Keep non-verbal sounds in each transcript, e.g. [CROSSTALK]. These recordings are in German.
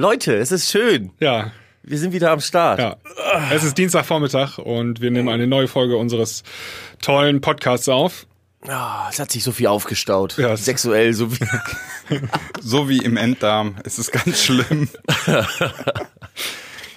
Leute, es ist schön. Ja, Wir sind wieder am Start. ja. Es ist Dienstagvormittag und wir nehmen eine neue Folge unseres tollen Podcasts auf. Ah, es hat sich so viel aufgestaut. Ja, Sexuell so wie. [LAUGHS] So wie im Enddarm. Es ist ganz schlimm.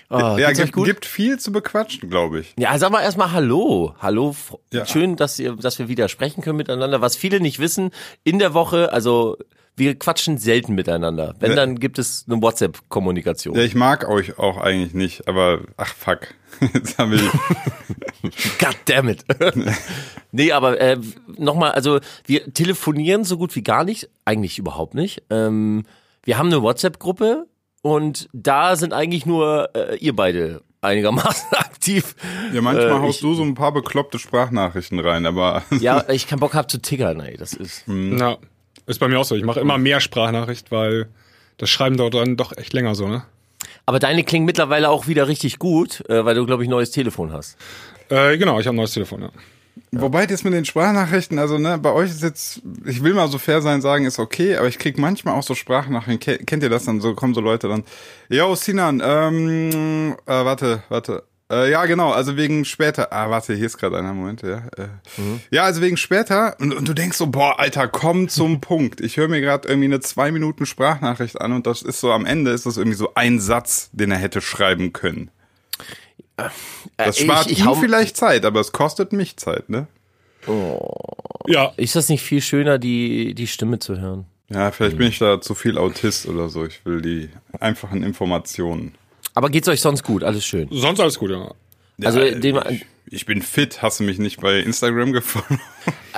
Oh, ja, gibt, gibt viel zu bequatschen, glaube ich. Ja, sagen wir erstmal Hallo. Hallo. Ja. Schön, dass, ihr, dass wir wieder sprechen können miteinander. Was viele nicht wissen, in der Woche, also wir quatschen selten miteinander. Wenn, Ja. dann gibt es eine WhatsApp-Kommunikation. Ja, ich mag euch auch eigentlich nicht, aber ach fuck. [LAUGHS] Jetzt haben wir [LAUGHS] God damn it. [LAUGHS] nee, aber äh, nochmal, also wir telefonieren so gut wie gar nicht, eigentlich überhaupt nicht. Ähm, wir haben eine WhatsApp-Gruppe und da sind eigentlich nur äh, ihr beide einigermaßen aktiv. ja manchmal Äh, haust ich- du so ein paar bekloppte Sprachnachrichten rein, aber Ja, ich keinen Bock hab zu tickern, ey. Das ist. Ja, ist bei mir auch so. Ich mache immer mehr Sprachnachricht, weil das Schreiben dauert dann doch echt länger so, ne? Aber deine klingen mittlerweile auch wieder richtig gut, äh, weil du, glaube ich, ein neues Telefon hast. Äh, genau, ich habe ein neues Telefon, ja. Wobei das mit den Sprachnachrichten, also ne, bei euch ist jetzt, ich will mal so fair sein, sagen, ist okay, aber ich krieg manchmal auch so Sprachnachrichten. Ke- Kennt ihr das dann? So kommen so Leute dann, yo Sinan, ähm, äh, warte, warte. Äh, ja, genau, also wegen später. Ah, warte, hier ist gerade einer Moment, ja. Äh, Ja, also wegen später. Und, und du denkst so, boah, Alter, komm zum [LAUGHS] Punkt. Ich höre mir gerade irgendwie eine zwei Minuten Sprachnachricht an und das ist so am Ende ist das irgendwie so ein Satz, den er hätte schreiben können. Das Äh, spart ich, ich ihm vielleicht Zeit, aber es kostet mich Zeit, ne? Ja, Ist das nicht viel schöner, die, die Stimme zu hören? Ja, vielleicht bin ich da zu viel Autist oder so. Ich will die einfachen Informationen. Aber geht's euch sonst gut? Alles schön. sonst alles gut, ja. Also, ja, dem, ich, ich bin fit. Hast du mich nicht bei Instagram gefunden? [LAUGHS]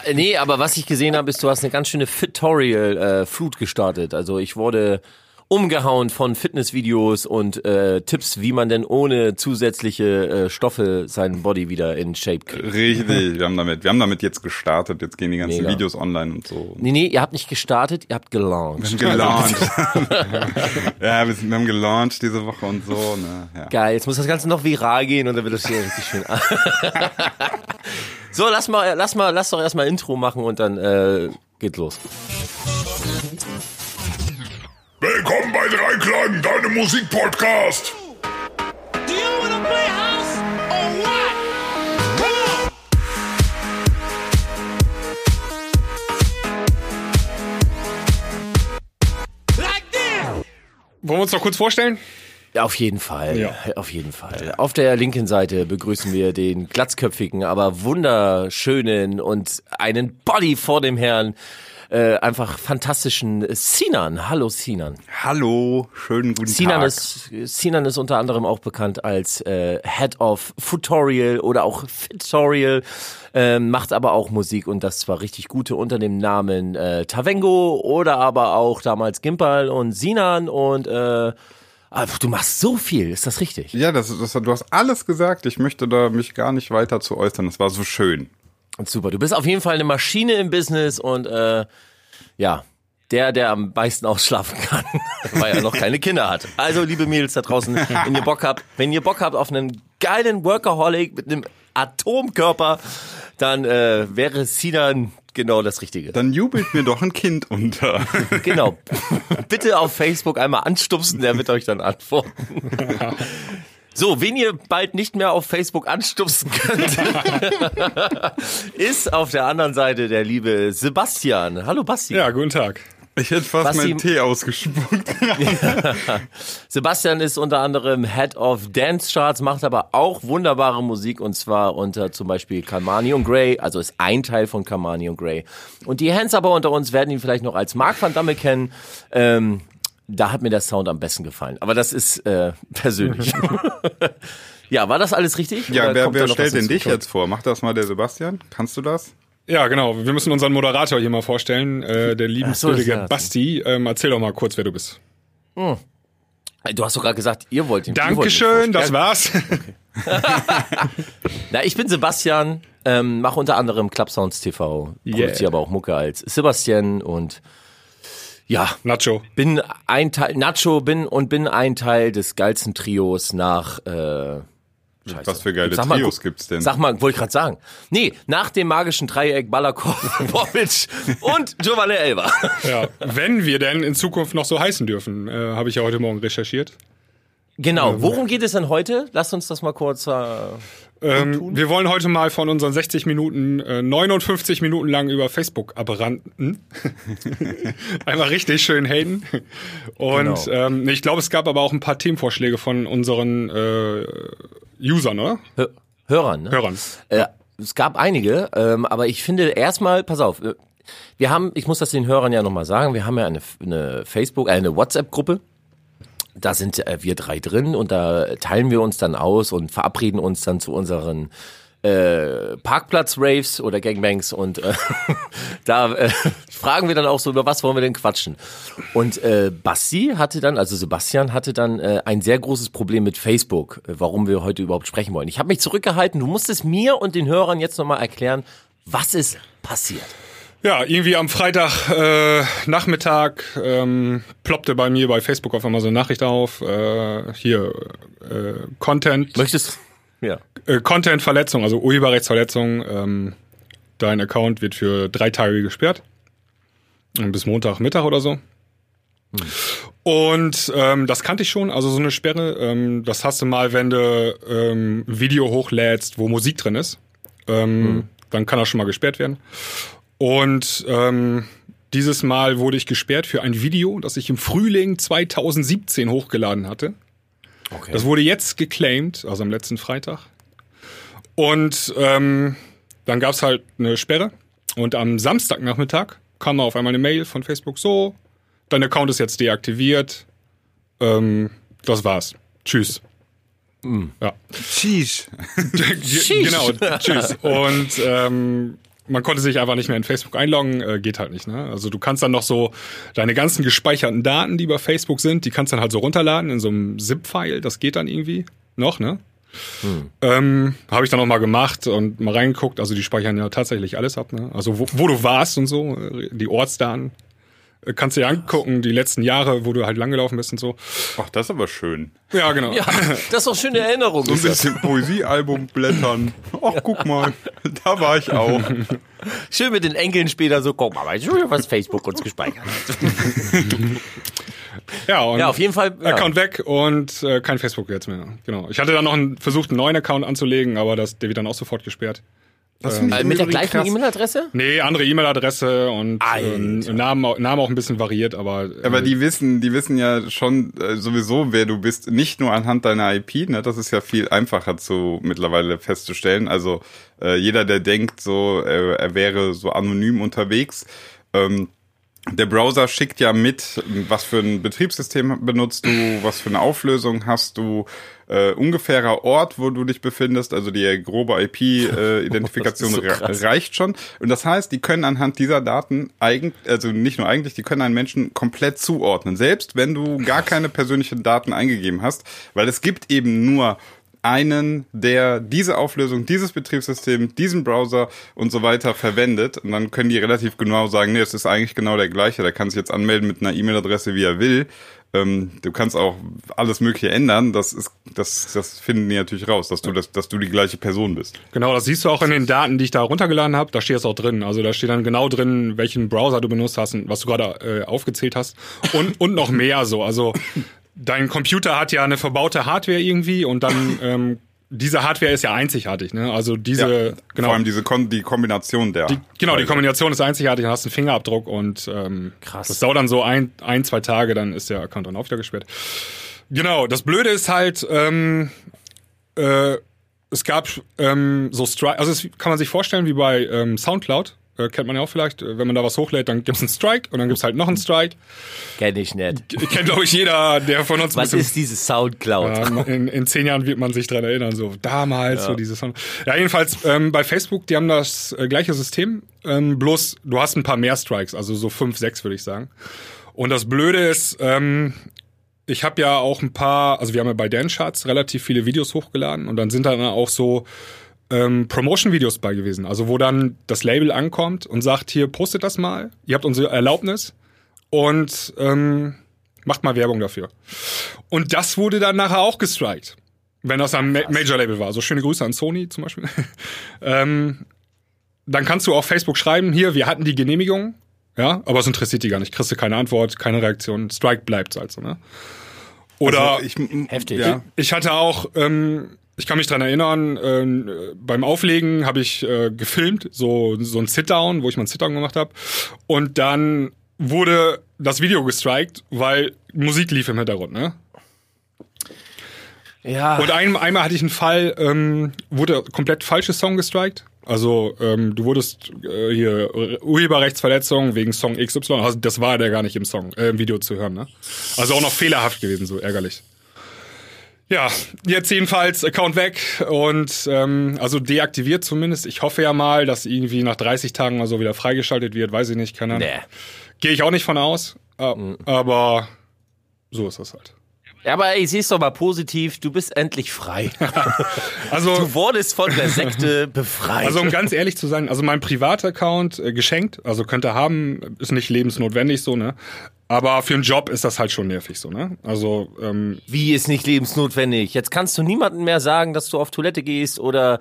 Äh, Nee, aber was ich gesehen habe, ist, du hast eine ganz schöne Fitorial-Flut gestartet. Also ich wurde umgehauen von Fitnessvideos und äh, Tipps, wie man denn ohne zusätzliche äh, Stoffe seinen Body wieder in Shape kriegt. Richtig. [LAUGHS] Wir haben damit, wir haben damit jetzt gestartet. Jetzt gehen die ganzen Mega. Videos online und so. Nee, nee, ihr habt nicht gestartet, ihr habt gelauncht. Gelauncht. [LAUGHS] [LAUGHS] ja, wir, sind, wir haben gelauncht diese Woche und so. Ne? Ja. Geil, jetzt muss das Ganze noch viral gehen und dann wird das hier richtig schön. so, lass mal, lass mal, lass doch erstmal Intro machen und dann äh, geht los. Willkommen bei Dreiklang, deinem Musikpodcast. Wollen wir uns noch kurz vorstellen? Auf jeden Fall. Ja. Auf jeden Fall. Auf der linken Seite begrüßen wir den glatzköpfigen, aber wunderschönen und einen Body vor dem Herrn, äh, einfach fantastischen Sinan. Hallo Sinan. Hallo, schönen guten Sinan Tag. ist, Sinan ist unter anderem auch bekannt als äh, Head of Futorial oder auch Fitorial, ähm, macht aber auch Musik und das zwar richtig gute unter dem Namen äh, Tavengo oder aber auch damals Gimpal und Sinan und äh, ah, du machst so viel, ist das richtig? ja, das, das, du hast alles gesagt. Ich möchte da mich gar nicht weiter zu äußern. Das war so schön. Super, du bist auf jeden Fall eine Maschine im Business und äh, ja, der, der am meisten ausschlafen kann, [LAUGHS] weil er noch keine Kinder hat. Also, liebe Mädels da draußen, wenn ihr Bock habt, wenn ihr Bock habt auf einen geilen Workaholic mit einem Atomkörper, dann äh, wäre Sinan genau das Richtige. Dann jubelt mir doch ein Kind unter. [LAUGHS] Genau. Bitte auf Facebook einmal anstupsen, der wird euch dann antworten. [LAUGHS] So, wen ihr bald nicht mehr auf Facebook anstupsen könnt, [LAUGHS] ist auf der anderen Seite der liebe Sebastian. Hallo Basti. Ja, guten Tag. Ich hätte fast Was meinen Tee ausgespuckt. [LAUGHS] Sebastian ist unter anderem Head of Dance Charts, macht aber auch wunderbare Musik und zwar unter zum Beispiel Kamani und Gray, also ist ein Teil von Kamani und Gray. Und die Hands aber unter uns werden ihn vielleicht noch als Mark van Damme kennen. Ähm, da hat mir der Sound am besten gefallen. Aber das ist äh, [LAUGHS] persönlich. [LAUGHS] ja, war das alles richtig? Ja, Oder wer, wer stellt denn dich jetzt vor? Macht das mal der Sebastian? Kannst du das? Ja, genau. Wir müssen unseren Moderator hier mal vorstellen, äh, der liebenswürdige ja. Basti. Ähm, erzähl doch mal kurz, wer du bist. Du hast doch gerade gesagt, ihr wollt ihn. ihr wollt ihn Dankeschön, das war's. [LAUGHS] Na, ich bin Sebastian, ähm, mache unter anderem Clubsounds TV, Yeah. produziere aber auch Mucke als Sebastian und ja, Nacho. bin ein Teil, Nacho bin und bin ein Teil des geilsten Trios nach äh, Scheiße. Was für geile Sag mal, Trios gibt's denn? Sag mal, wollte ich gerade sagen. Nee, nach dem magischen Dreieck Balakov, [LAUGHS] Bobic und Giovanni Elba. [LAUGHS] Ja, wenn wir denn in Zukunft noch so heißen dürfen, äh, habe ich ja heute Morgen recherchiert. Genau, worum geht es denn heute? Lass uns das mal kurz. Äh, Ähm, wir wollen heute mal von unseren 60 Minuten äh, 59 Minuten lang über Facebook abranden. [LAUGHS] Einmal richtig schön haten. Und Genau. ähm, ich glaube, es gab aber auch ein paar Themenvorschläge von unseren äh, Usern, oder? Hör Hörern, ne? Hörern. Äh, es gab einige, ähm, aber ich finde erstmal, pass auf, wir haben, ich muss das den Hörern ja nochmal sagen, wir haben ja eine, eine Facebook, äh, eine WhatsApp-Gruppe. Da sind äh, wir drei drin und da teilen wir uns dann aus und verabreden uns dann zu unseren äh, Parkplatz-Raves oder Gangbangs und äh, [LAUGHS] da äh, fragen wir dann auch so, über was wollen wir denn quatschen? Und äh, Basti hatte dann, also Sebastian hatte dann äh, ein sehr großes Problem mit Facebook, äh, warum wir heute überhaupt sprechen wollen. Ich habe mich zurückgehalten, du musst es mir und den Hörern jetzt nochmal erklären, was ist passiert. Ja, irgendwie am Freitag äh, Nachmittag ähm, ploppte bei mir bei Facebook auf einmal so eine Nachricht auf. Äh, hier äh, Content, Möchtest ja. äh, Content-Verletzung, also Urheberrechtsverletzung. Ähm, dein Account wird für drei Tage gesperrt. Bis Montagmittag oder so. Und ähm, das kannte ich schon, also so eine Sperre. Ähm, das hast du mal, wenn du ähm, ein Video hochlädst, wo Musik drin ist. Ähm, Dann kann das schon mal gesperrt werden. Und ähm, dieses Mal wurde ich gesperrt für ein Video, das ich im Frühling 2017 hochgeladen hatte. Okay. Das wurde jetzt geclaimed, also am letzten Freitag. Und ähm, dann gab's halt eine Sperre. Und am Samstagnachmittag kam auf einmal eine Mail von Facebook so, dein Account ist jetzt deaktiviert. Ähm, das war's. Tschüss. Ja. Sheesh. [LAUGHS] genau, tschüss. Und ähm, man konnte sich einfach nicht mehr in Facebook einloggen, äh, geht halt nicht. Ne? Also du kannst dann noch so deine ganzen gespeicherten Daten, die bei Facebook sind, die kannst dann halt so runterladen in so einem ZIP-File. Das geht dann irgendwie noch, ne? Ähm, Habe ich dann auch mal gemacht und mal reingeguckt. Also die speichern ja tatsächlich alles ab. Ne? Also wo, wo du warst und so, äh, die Ortsdaten. Äh, Kannst du dir angucken, die letzten Jahre, wo du halt langgelaufen bist und so. Ach, das ist aber schön. Ja, genau. Ja, das ist doch schöne Erinnerung. So ein bisschen Poesiealbum blättern. Ach, guck mal, [LAUGHS] da war ich auch. Schön mit den Enkeln später so, guck mal, du, was Facebook uns gespeichert hat. [LAUGHS] Ja, und Ja, auf jeden Fall. Ja. Account weg und äh, kein Facebook jetzt mehr. Genau. Ich hatte dann noch einen, versucht, einen neuen Account anzulegen, aber das, der wird dann auch sofort gesperrt. Ich Äh, mit der übrigens gleichen. E-Mail-Adresse? Nee, andere E-Mail-Adresse und ähm, Namen, auch- Namen auch ein bisschen variiert, aber. Äh, Aber die wissen, die wissen ja schon äh, sowieso, wer du bist, nicht nur anhand deiner IP, ne? Das ist ja viel einfacher zu mittlerweile festzustellen. Also äh, jeder, der denkt, so äh, er wäre so anonym unterwegs, ähm, der Browser schickt ja mit, was für ein Betriebssystem benutzt du, was für eine Auflösung hast du, äh, ungefährer Ort, wo du dich befindest, also die grobe IP-Identifikation [LAUGHS] Das ist so reicht schon. Und das heißt, die können anhand dieser Daten eigentlich, also nicht nur eigentlich, die können einen Menschen komplett zuordnen. Selbst wenn du gar keine persönlichen Daten eingegeben hast, weil es gibt eben nur einen, der diese Auflösung, dieses Betriebssystem, diesen Browser und so weiter verwendet. Und dann können die relativ genau sagen, nee, es ist eigentlich genau der gleiche. Der kann sich jetzt anmelden mit einer E-Mail-Adresse, wie er will. Ähm, du kannst auch alles Mögliche ändern. Das ist, das, das finden die natürlich raus, dass du, das, dass du die gleiche Person bist. Genau, das siehst du auch in den Daten, die ich da runtergeladen habe. Da steht es auch drin. Also da steht dann genau drin, welchen Browser du benutzt hast und was du gerade äh, aufgezählt hast. Und, und noch mehr so. Also dein Computer hat ja eine verbaute Hardware irgendwie und dann [LAUGHS] ähm, diese Hardware ist ja einzigartig. Ne? Also diese, genau. Vor allem diese Kon die Kombination der. Die, genau, die. Kombination ist einzigartig, dann hast du einen Fingerabdruck und ähm, Krass. das dauert dann so ein, ein, zwei Tage, dann ist der Account dann auch wieder gesperrt. Genau, das Blöde ist halt, ähm, äh, es gab ähm, so Strike, also es kann man sich vorstellen wie bei ähm, Soundcloud, äh, kennt man ja auch vielleicht, äh, wenn man da was hochlädt, dann gibt's einen Strike und dann gibt's halt noch einen Strike. Kenn ich nicht. Kennt, glaube ich, jeder, der von uns Was ist dieses Soundcloud? ja, in, in zehn Jahren wird man sich dran erinnern, so damals, so dieses Sound. Ja, jedenfalls ähm, bei Facebook, die haben das äh, gleiche System, ähm, bloß du hast ein paar mehr Strikes, also so fünf, sechs würde ich sagen. Und das Blöde ist, ähm, ich habe ja auch ein paar, also wir haben ja bei Dan Charts relativ viele Videos hochgeladen und dann sind da dann auch so ähm, Promotion-Videos bei gewesen, also wo dann das Label ankommt und sagt, hier postet das mal, ihr habt unsere Erlaubnis und ähm, macht mal Werbung dafür. Und das wurde dann nachher auch gestrikt. wenn das am Ma Major-Label war. Also schöne Grüße an Sony zum Beispiel. [LAUGHS] ähm, dann kannst du auf Facebook schreiben, hier, wir hatten die Genehmigung, ja, aber es interessiert die gar nicht. Kriegst du keine Antwort, keine Reaktion. Strike bleibt also, ne? Oder Also ich, Heftig. Ja. ich hatte auch, ähm, ich kann mich dran erinnern, ähm, beim Auflegen habe ich äh, gefilmt, so, so ein Sit-Down, wo ich mal ein Sit-Down gemacht habe. Und dann wurde das Video gestrikt, weil Musik lief im Hintergrund, ne? Ja. Und ein, einmal hatte ich einen Fall, ähm, wurde komplett falsche Song gestrikt. Also ähm, du wurdest äh, hier Urheberrechtsverletzung wegen Song XY, also das war der gar nicht im Song, äh, im Video zu hören, ne? Also auch noch fehlerhaft gewesen, so ärgerlich. Ja, jetzt jedenfalls Account weg und ähm, also deaktiviert zumindest. Ich hoffe ja mal, dass irgendwie nach 30 Tagen oder so wieder freigeschaltet wird, weiß ich nicht, keine Ahnung. Nee. Gehe ich auch nicht von aus, äh, aber so ist das halt. Ja, aber ich sieh's doch mal positiv, du bist endlich frei. [LAUGHS] Also Du wurdest von der Sekte [LAUGHS] befreit. Also um ganz ehrlich zu sein, also mein Privataccount äh, geschenkt, also könnte haben, ist nicht lebensnotwendig so, ne? Aber für einen Job ist das halt schon nervig so, ne? Also ähm, Wie ist nicht lebensnotwendig? Jetzt kannst du niemandem mehr sagen, dass du auf Toilette gehst oder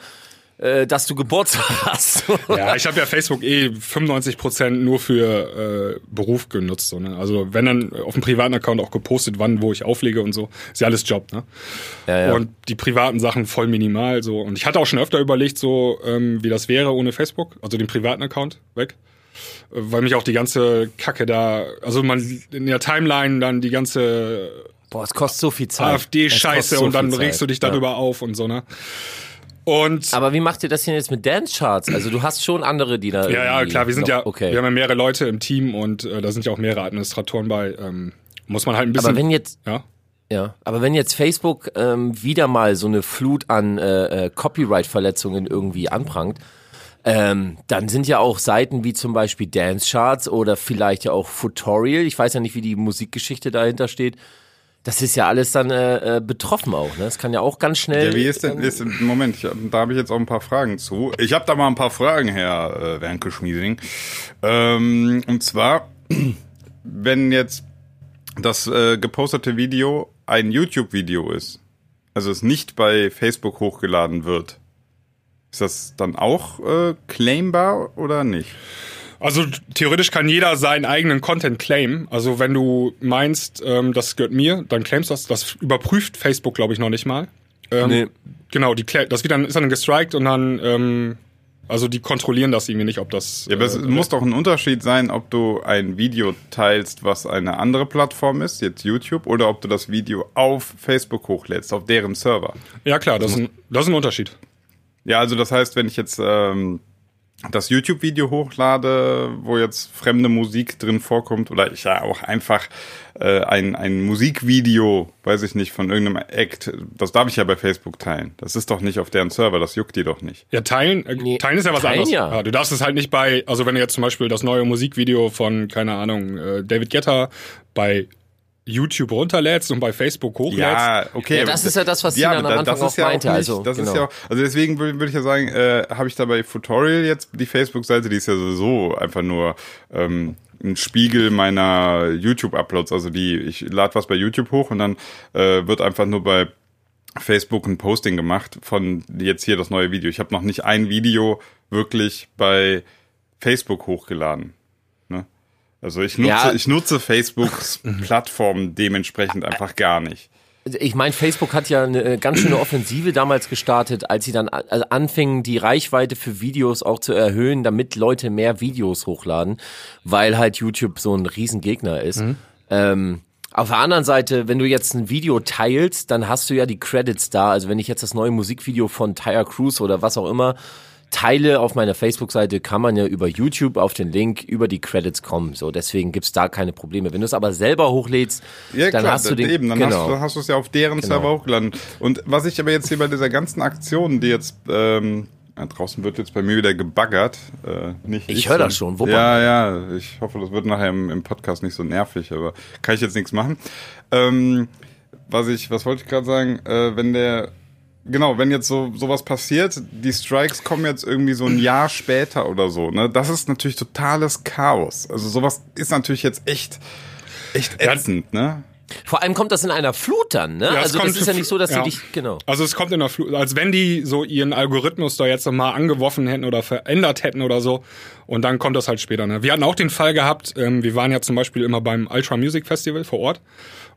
äh, dass du Geburtstag [LAUGHS] hast. ja, ich habe ja Facebook eh 95% nur für äh, Beruf genutzt, so, ne? Also wenn dann auf dem privaten Account auch gepostet, wann, wo ich auflege und so, ist ja alles Job, ne? Ja, ja. Und die privaten Sachen voll minimal so. Und ich hatte auch schon öfter überlegt, so ähm, wie das wäre ohne Facebook, also den privaten Account weg. Weil mich auch die ganze Kacke da, also man in der Timeline dann die ganze Boah, es kostet so viel Zeit. AfD-Scheiße so und dann regst du dich darüber Ja. auf und so, ne? Und Aber wie macht ihr das denn jetzt mit Dance-Charts? Also du hast schon andere, die da ja, ja, klar, wir sind noch, ja, okay. wir haben ja mehrere Leute im Team und äh, da sind ja auch mehrere Administratoren bei. Ähm, muss man halt ein bisschen. Aber wenn jetzt, ja. ja, aber wenn jetzt Facebook ähm, wieder mal so eine Flut an äh, äh, Copyright-Verletzungen irgendwie anprangt, ähm, dann sind ja auch Seiten wie zum Beispiel Dance Charts oder vielleicht ja auch Futorial. Ich weiß ja nicht, wie die Musikgeschichte dahinter steht. Das ist ja alles dann äh, äh, betroffen auch. Ne? Das kann ja auch ganz schnell. Ja, wie ist denn, ist, denn- Moment, ich, da habe ich jetzt auch ein paar Fragen zu. Ich habe da mal ein paar Fragen, Herr äh, Wernke Schmieding. Ähm, und zwar, [CLEARS THROAT] wenn jetzt das äh, gepostete Video ein YouTube-Video ist, also es nicht bei Facebook hochgeladen wird, ist das dann auch äh, claimbar oder nicht? Also theoretisch kann jeder seinen eigenen Content claimen. Also wenn du meinst, ähm, das gehört mir, dann claimst das. Das überprüft Facebook, glaube ich, noch nicht mal. Ähm, Nee. Genau, die das wird dann, ist dann gestrikt und dann, ähm, also die kontrollieren das irgendwie nicht, ob das. Ja, aber es äh, muss doch ein Unterschied sein, ob du ein Video teilst, was eine andere Plattform ist, jetzt YouTube, oder ob du das Video auf Facebook hochlädst, auf deren Server. ja klar, das ist, ein, das ist ein Unterschied. Ja, also das heißt, wenn ich jetzt ähm, das YouTube-Video hochlade, wo jetzt fremde Musik drin vorkommt, oder ich ja auch einfach äh, ein, ein Musikvideo, weiß ich nicht, von irgendeinem Act, das darf ich ja bei Facebook teilen. Das ist doch nicht auf deren Server, das juckt die doch nicht. Ja, teilen, äh, Nee, teilen ist ja was teilen anderes. ja. du darfst es halt nicht bei, also wenn du jetzt zum Beispiel das neue Musikvideo von, keine Ahnung, äh, David Guetta bei YouTube runterlädst und bei Facebook hochlädst. Ja, okay. Ja, das ist ja das, was Sinan aber am Anfang das ist auch ja meinte, Nicht, also, das ist genau. ja auch, also deswegen würde würd ich ja sagen, äh, habe ich da bei Futorial jetzt die Facebook-Seite, die ist ja sowieso einfach nur ähm, ein Spiegel meiner YouTube-Uploads. Also die, ich lade was bei YouTube hoch und dann äh, wird einfach nur bei Facebook ein Posting gemacht von jetzt hier das neue Video. Ich habe noch nicht ein Video wirklich bei Facebook hochgeladen. Also ich nutze, Ja. ich nutze Facebooks [LAUGHS] Plattform dementsprechend einfach gar nicht. Ich meine, Facebook hat ja eine äh, ganz schöne Offensive damals gestartet, als sie dann also anfingen, die Reichweite für Videos auch zu erhöhen, damit Leute mehr Videos hochladen, weil halt YouTube so ein Riesengegner ist. Ähm, auf der anderen Seite, wenn du jetzt ein Video teilst, dann hast du ja die Credits da. Also wenn ich jetzt das neue Musikvideo von Tyre Cruise oder was auch immer teile auf meiner Facebook-Seite, kann man ja über YouTube auf den Link über die Credits kommen. So, deswegen gibt's da keine Probleme. Wenn du es aber selber hochlädst, Ja, dann klar, hast du den eben, dann genau. hast, du, es ja auf deren Server hochgeladen. Und was ich aber jetzt hier bei dieser ganzen Aktion, die jetzt ähm, ja, draußen wird jetzt bei mir wieder gebaggert. Äh, nicht Ich hör das schon, wuppern. Ja, ja, ich hoffe, das wird nachher im, im Podcast nicht so nervig, aber kann ich jetzt nichts machen. Ähm, was ich, was wollte ich gerade sagen? Äh, wenn der Genau, wenn jetzt so sowas passiert, die Strikes kommen jetzt irgendwie so ein Jahr später oder so, ne? Das ist natürlich totales Chaos. Also sowas ist natürlich jetzt echt echt ätzend, ne? Vor allem kommt das in einer Flut dann, ne? Ja, es also kommt das ist ja nicht so, dass ja. die dich, genau. Also es kommt in der Flut, als wenn die so ihren Algorithmus da jetzt nochmal angeworfen hätten oder verändert hätten oder so. Und dann kommt das halt später. Ne? Wir hatten auch den Fall gehabt, ähm, wir waren ja zum Beispiel immer beim Ultra Music Festival vor Ort.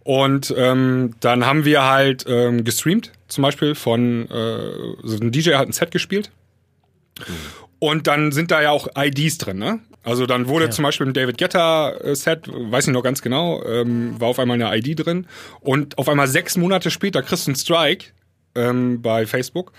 Und ähm, dann haben wir halt ähm, gestreamt, zum Beispiel von äh, so ein DJ hat ein Set gespielt. Und dann sind da ja auch IDs drin, ne? Also dann wurde zum Beispiel ein David Guetta äh, Set, weiß ich noch ganz genau, ähm, war auf einmal eine ID drin. Und auf einmal sechs Monate später kriegst du einen Strike ähm, bei Facebook,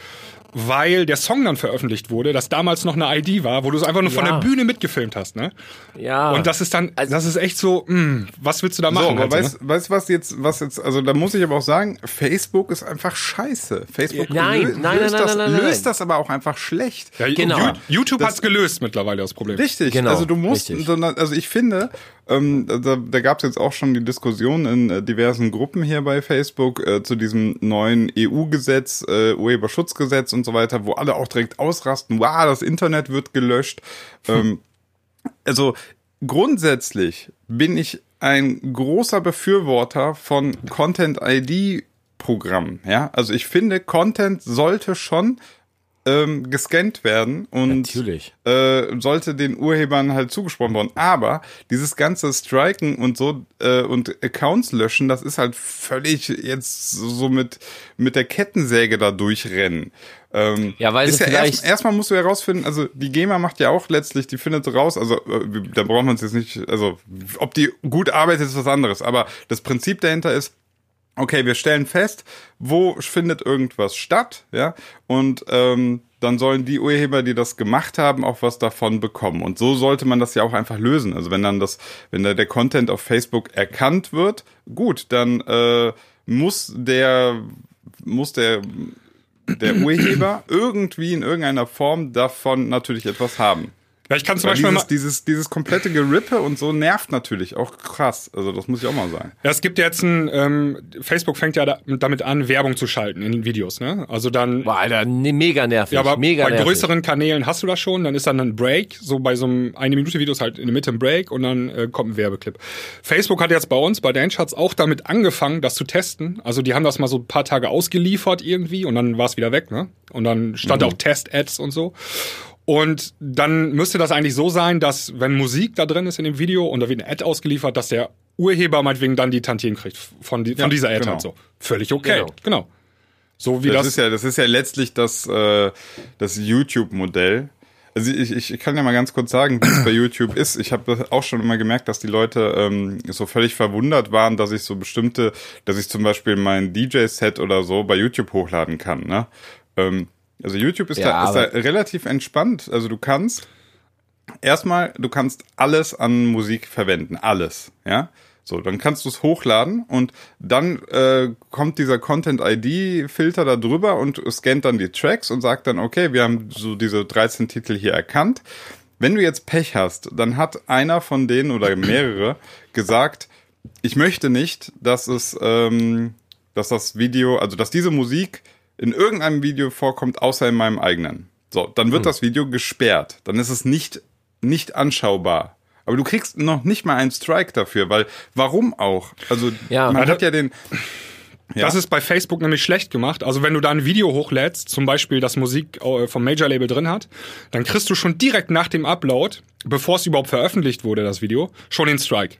weil der Song dann veröffentlicht wurde, das damals noch eine ID war, wo du es einfach nur von Ja. der Bühne mitgefilmt hast, ne? Ja. Und das ist dann, das ist echt so, mh, was willst du da So, machen? aber halt so, ne? weißt, weißt du, was jetzt, was jetzt, also da muss ich aber auch sagen, Facebook ist einfach scheiße. Facebook Nein, nein, löst, nein, das, löst aber auch einfach schlecht. Ja, Genau. YouTube Das- hat's gelöst mittlerweile, das Problem. Richtig, Genau, also du musst, richtig. also ich finde, ähm, da, da gab es jetzt auch schon die Diskussion in äh, diversen Gruppen hier bei Facebook äh, zu diesem neuen EU-Gesetz, äh, Urheberschutzgesetz und so weiter, wo alle auch direkt ausrasten, wow, das Internet wird gelöscht. Ähm, also grundsätzlich bin ich ein großer Befürworter von Content-ID-Programmen. Ja, also ich finde, Content sollte schon ähm, gescannt werden und äh, sollte den Urhebern halt zugesprochen worden. Aber dieses ganze Striken und so äh, und Accounts löschen, das ist halt völlig jetzt so mit mit der Kettensäge da durchrennen. Ähm, Ja, weil ist sie ja vielleicht- erst, erstmal musst du herausfinden, also die GEMA macht ja auch letztlich, die findet raus, also äh, da braucht man es jetzt nicht, also ob die gut arbeitet, ist was anderes. Aber das Prinzip dahinter ist, okay, wir stellen fest, wo findet irgendwas statt, ja, und ähm, dann sollen die Urheber, die das gemacht haben, auch was davon bekommen. Und so sollte man das ja auch einfach lösen. Also wenn dann das, wenn da der Content auf Facebook erkannt wird, gut, dann äh, muss der, muss der der Urheber [CLEARS THROAT] irgendwie in irgendeiner Form davon natürlich etwas haben. Ja, ich kann zum Weil Beispiel dieses, mal, dieses, dieses komplette Gerippe und so nervt natürlich auch krass. Also das muss ich auch mal sagen. Ja, es gibt jetzt ein, ähm, Facebook fängt ja da, damit an, Werbung zu schalten in den Videos, ne? Also dann, Boah, Alter, ne, mega nervig. ja, aber mega bei nervig. größeren Kanälen hast du das schon, dann ist dann ein Break, so bei so einem eine Minute Video ist halt in der Mitte ein Break und dann äh, kommt ein Werbeclip. Facebook hat jetzt bei uns, bei Dance hat's auch damit angefangen, das zu testen. Also die haben das mal so ein paar Tage ausgeliefert irgendwie und dann war es wieder weg, ne? Und dann stand auch Test-Ads und so. Und dann müsste das eigentlich so sein, dass wenn Musik da drin ist in dem Video und da wird eine Ad ausgeliefert, dass der Urheber meinetwegen dann die Tantien kriegt von, die, von Ja, dieser Ad genau. halt so. Völlig okay. Genau. Genau. So wie Das, das, ist ja, das ist ja letztlich das, äh, das YouTube-Modell. Also ich, ich ich kann ja mal ganz kurz sagen, wie es bei YouTube ist. Ich habe auch schon immer gemerkt, dass die Leute ähm, so völlig verwundert waren, dass ich so bestimmte, dass ich zum Beispiel mein DJ-Set oder so bei YouTube hochladen kann. Ne? Ähm, also YouTube ist, Ja, da, ist da relativ entspannt. Also du kannst erstmal, du kannst alles an Musik verwenden, alles, ja. So, dann kannst du es hochladen und dann äh, kommt dieser Content-ID-Filter da drüber und scannt dann die Tracks und sagt dann, okay, wir haben so diese 13 Titel hier erkannt. Wenn du jetzt Pech hast, dann hat einer von denen oder mehrere gesagt, ich möchte nicht, dass es, ähm, dass das Video, also dass diese Musik in irgendeinem Video vorkommt, außer in meinem eigenen. So, dann wird das Video gesperrt. Dann ist es nicht, nicht anschaubar. Aber du kriegst noch nicht mal einen Strike dafür, weil warum auch? Also Ja. man Ja, hat ja den. Ja. Das ist bei Facebook nämlich schlecht gemacht. Also wenn du da ein Video hochlädst, zum Beispiel das Musik äh, vom Major-Label drin hat, dann kriegst du schon direkt nach dem Upload, bevor es überhaupt veröffentlicht wurde, das Video, schon den Strike.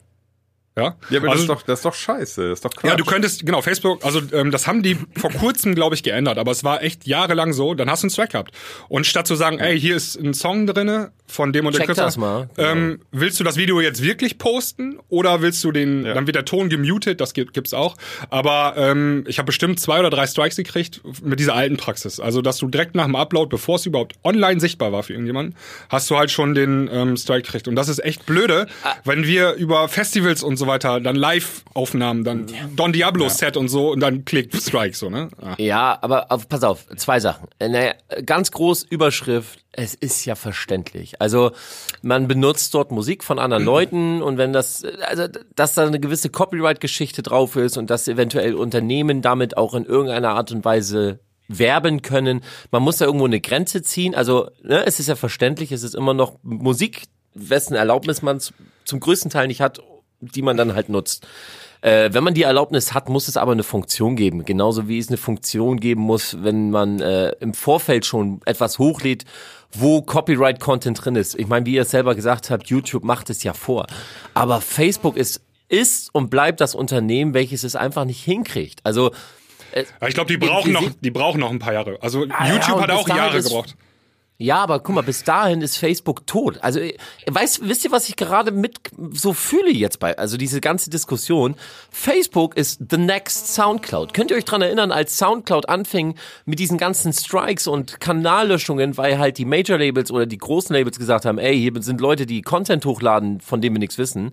Ja, Ja, aber also, das, ist doch, das ist doch scheiße. Das ist doch Quatsch. ja, du könntest, genau, Facebook, also ähm, das haben die vor kurzem, glaube ich, geändert, aber es war echt jahrelang so, dann hast du einen Strike gehabt. Und statt zu sagen, ey, hier ist ein Song drinne von dem und dem Check Künstler, das mal, ähm, willst du das Video jetzt wirklich posten oder willst du den, Ja. dann wird der Ton gemutet, das gibt, gibt's auch. Aber ähm, ich habe bestimmt zwei oder drei Strikes gekriegt mit dieser alten Praxis. Also, dass du direkt nach dem Upload, bevor es überhaupt online sichtbar war für irgendjemanden, hast du halt schon den ähm, Strike gekriegt. Und das ist echt blöde, Ah. wenn wir über Festivals und so weiter dann Live-Aufnahmen, dann Don Diablo-Set und so und dann klickt Strike so, ne? Ah. Ja, aber auf, pass auf, zwei Sachen. Naja, ganz groß Überschrift, es ist ja verständlich. Also man benutzt dort Musik von anderen [CLEARS THROAT] Leuten und wenn das, also dass da eine gewisse Copyright-Geschichte drauf ist und dass eventuell Unternehmen damit auch in irgendeiner Art und Weise werben können. Man muss da irgendwo eine Grenze ziehen. Also ne, es ist ja verständlich, es ist immer noch Musik, wessen Erlaubnis man zum größten Teil nicht hat, die man dann halt nutzt. Äh, wenn man die Erlaubnis hat, muss es aber eine Funktion geben. Genauso wie es eine Funktion geben muss, wenn man äh, im Vorfeld schon etwas hochlädt, wo Copyright-Content drin ist. Ich meine, wie ihr es selber gesagt habt, YouTube macht es ja vor. Aber Facebook ist, ist und bleibt das Unternehmen, welches es einfach nicht hinkriegt. Also Ja, ich glaube, die brauchen noch, die brauchen noch ein paar Jahre. Also Ah, ja, YouTube und hat auch Jahre gebraucht. Ja, aber guck mal, bis dahin ist Facebook tot. Also, weißt, wisst ihr, was ich gerade mit so fühle jetzt bei, also diese ganze Diskussion? Facebook ist the next Soundcloud. Könnt ihr euch dran erinnern, als Soundcloud anfing mit diesen ganzen Strikes und Kanallöschungen, weil halt die Major Labels oder die großen Labels gesagt haben, ey, hier sind Leute, die Content hochladen, von dem wir nichts wissen.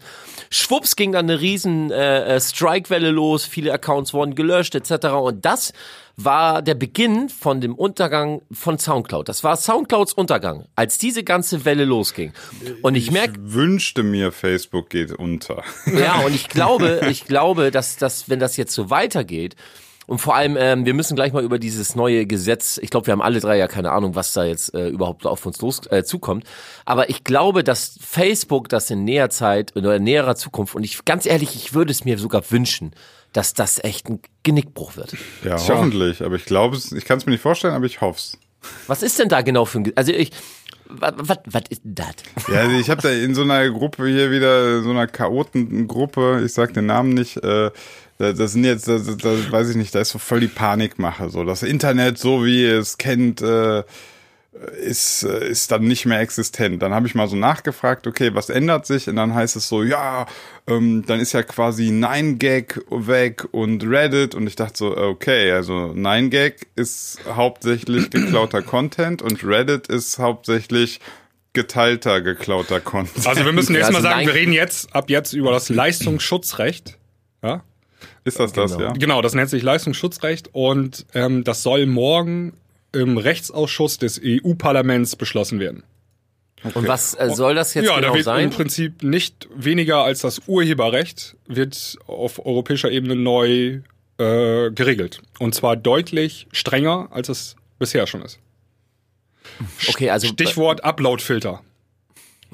Schwupps ging dann eine riesen äh, äh, Strike-Welle los, viele Accounts wurden gelöscht, etc. Und das war der Beginn von dem Untergang von Soundcloud. Das war Soundclouds Untergang, als diese ganze Welle losging. Und ich merke, Wünschte mir, Facebook geht unter. ja, und ich [LAUGHS] glaube, ich glaube, dass das, wenn das jetzt so weitergeht, und vor allem, ähm, wir müssen gleich mal über dieses neue Gesetz, ich glaube, wir haben alle drei ja keine Ahnung, was da jetzt äh, überhaupt auf uns los äh, zukommt. Aber ich glaube, dass Facebook das in näher Zeit oder in näherer Zukunft, und ich ganz ehrlich, ich würde es mir sogar wünschen, dass das echt ein Genickbruch wird. Ja, hoffentlich. Aber ich glaube es, ich kann es mir nicht vorstellen, aber ich hoffe es. Was ist denn da genau für ein, also ich, was, ist denn das? Ja, also ich habe da in so einer Gruppe hier wieder, so einer Chaotengruppe, ich sag den Namen nicht, äh, da- das sind jetzt, das, das weiß ich nicht, da ist so voll die Panikmache. So, das Internet, so wie ihr es kennt, äh, ist, äh, ist dann nicht mehr existent. Dann habe ich mal so nachgefragt, okay, was ändert sich? Und dann heißt es so, ja, ähm, dann ist ja quasi 9gag weg und Reddit. Und ich dachte so, okay, also 9gag ist hauptsächlich [CLEARS THROAT] geklauter Content und Reddit ist hauptsächlich geteilter, geklauter Content. Also wir müssen Ja, jetzt mal also sagen, nein- wir reden jetzt ab jetzt über das Leistungsschutzrecht. Ja? ist das das, genau. ja? Genau, das nennt sich Leistungsschutzrecht und ähm, das soll morgen im Rechtsausschuss des EU-Parlaments beschlossen werden. Und was äh, soll das jetzt ja, da genau wird sein? im Prinzip nicht weniger als das Urheberrecht wird auf europäischer Ebene neu äh, geregelt. Und zwar deutlich strenger, als es bisher schon ist. Okay, also Stichwort Uploadfilter.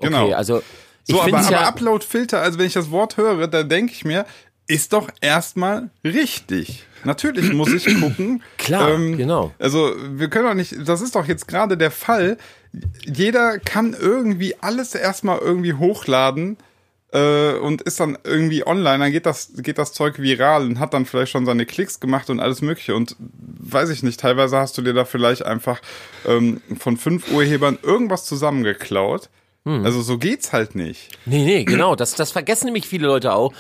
Genau. Okay, also ich So, aber, aber ja, Upload-Filter, also wenn ich das Wort höre, da denke ich mir, ist doch erstmal richtig. Natürlich muss ich [CLEARS THROAT] gucken. Klar, genau. Also wir können doch nicht, das ist doch jetzt gerade der Fall. Jeder kann irgendwie alles erstmal irgendwie hochladen äh, und ist dann irgendwie online. Dann geht das, geht das Zeug viral und hat dann vielleicht schon seine Klicks gemacht und alles Mögliche. Und weiß ich nicht, teilweise hast du dir da vielleicht einfach ähm, von fünf Urhebern irgendwas zusammengeklaut. Hm. Also so geht's halt nicht. Nee, nee, genau. Das, das vergessen nämlich viele Leute auch.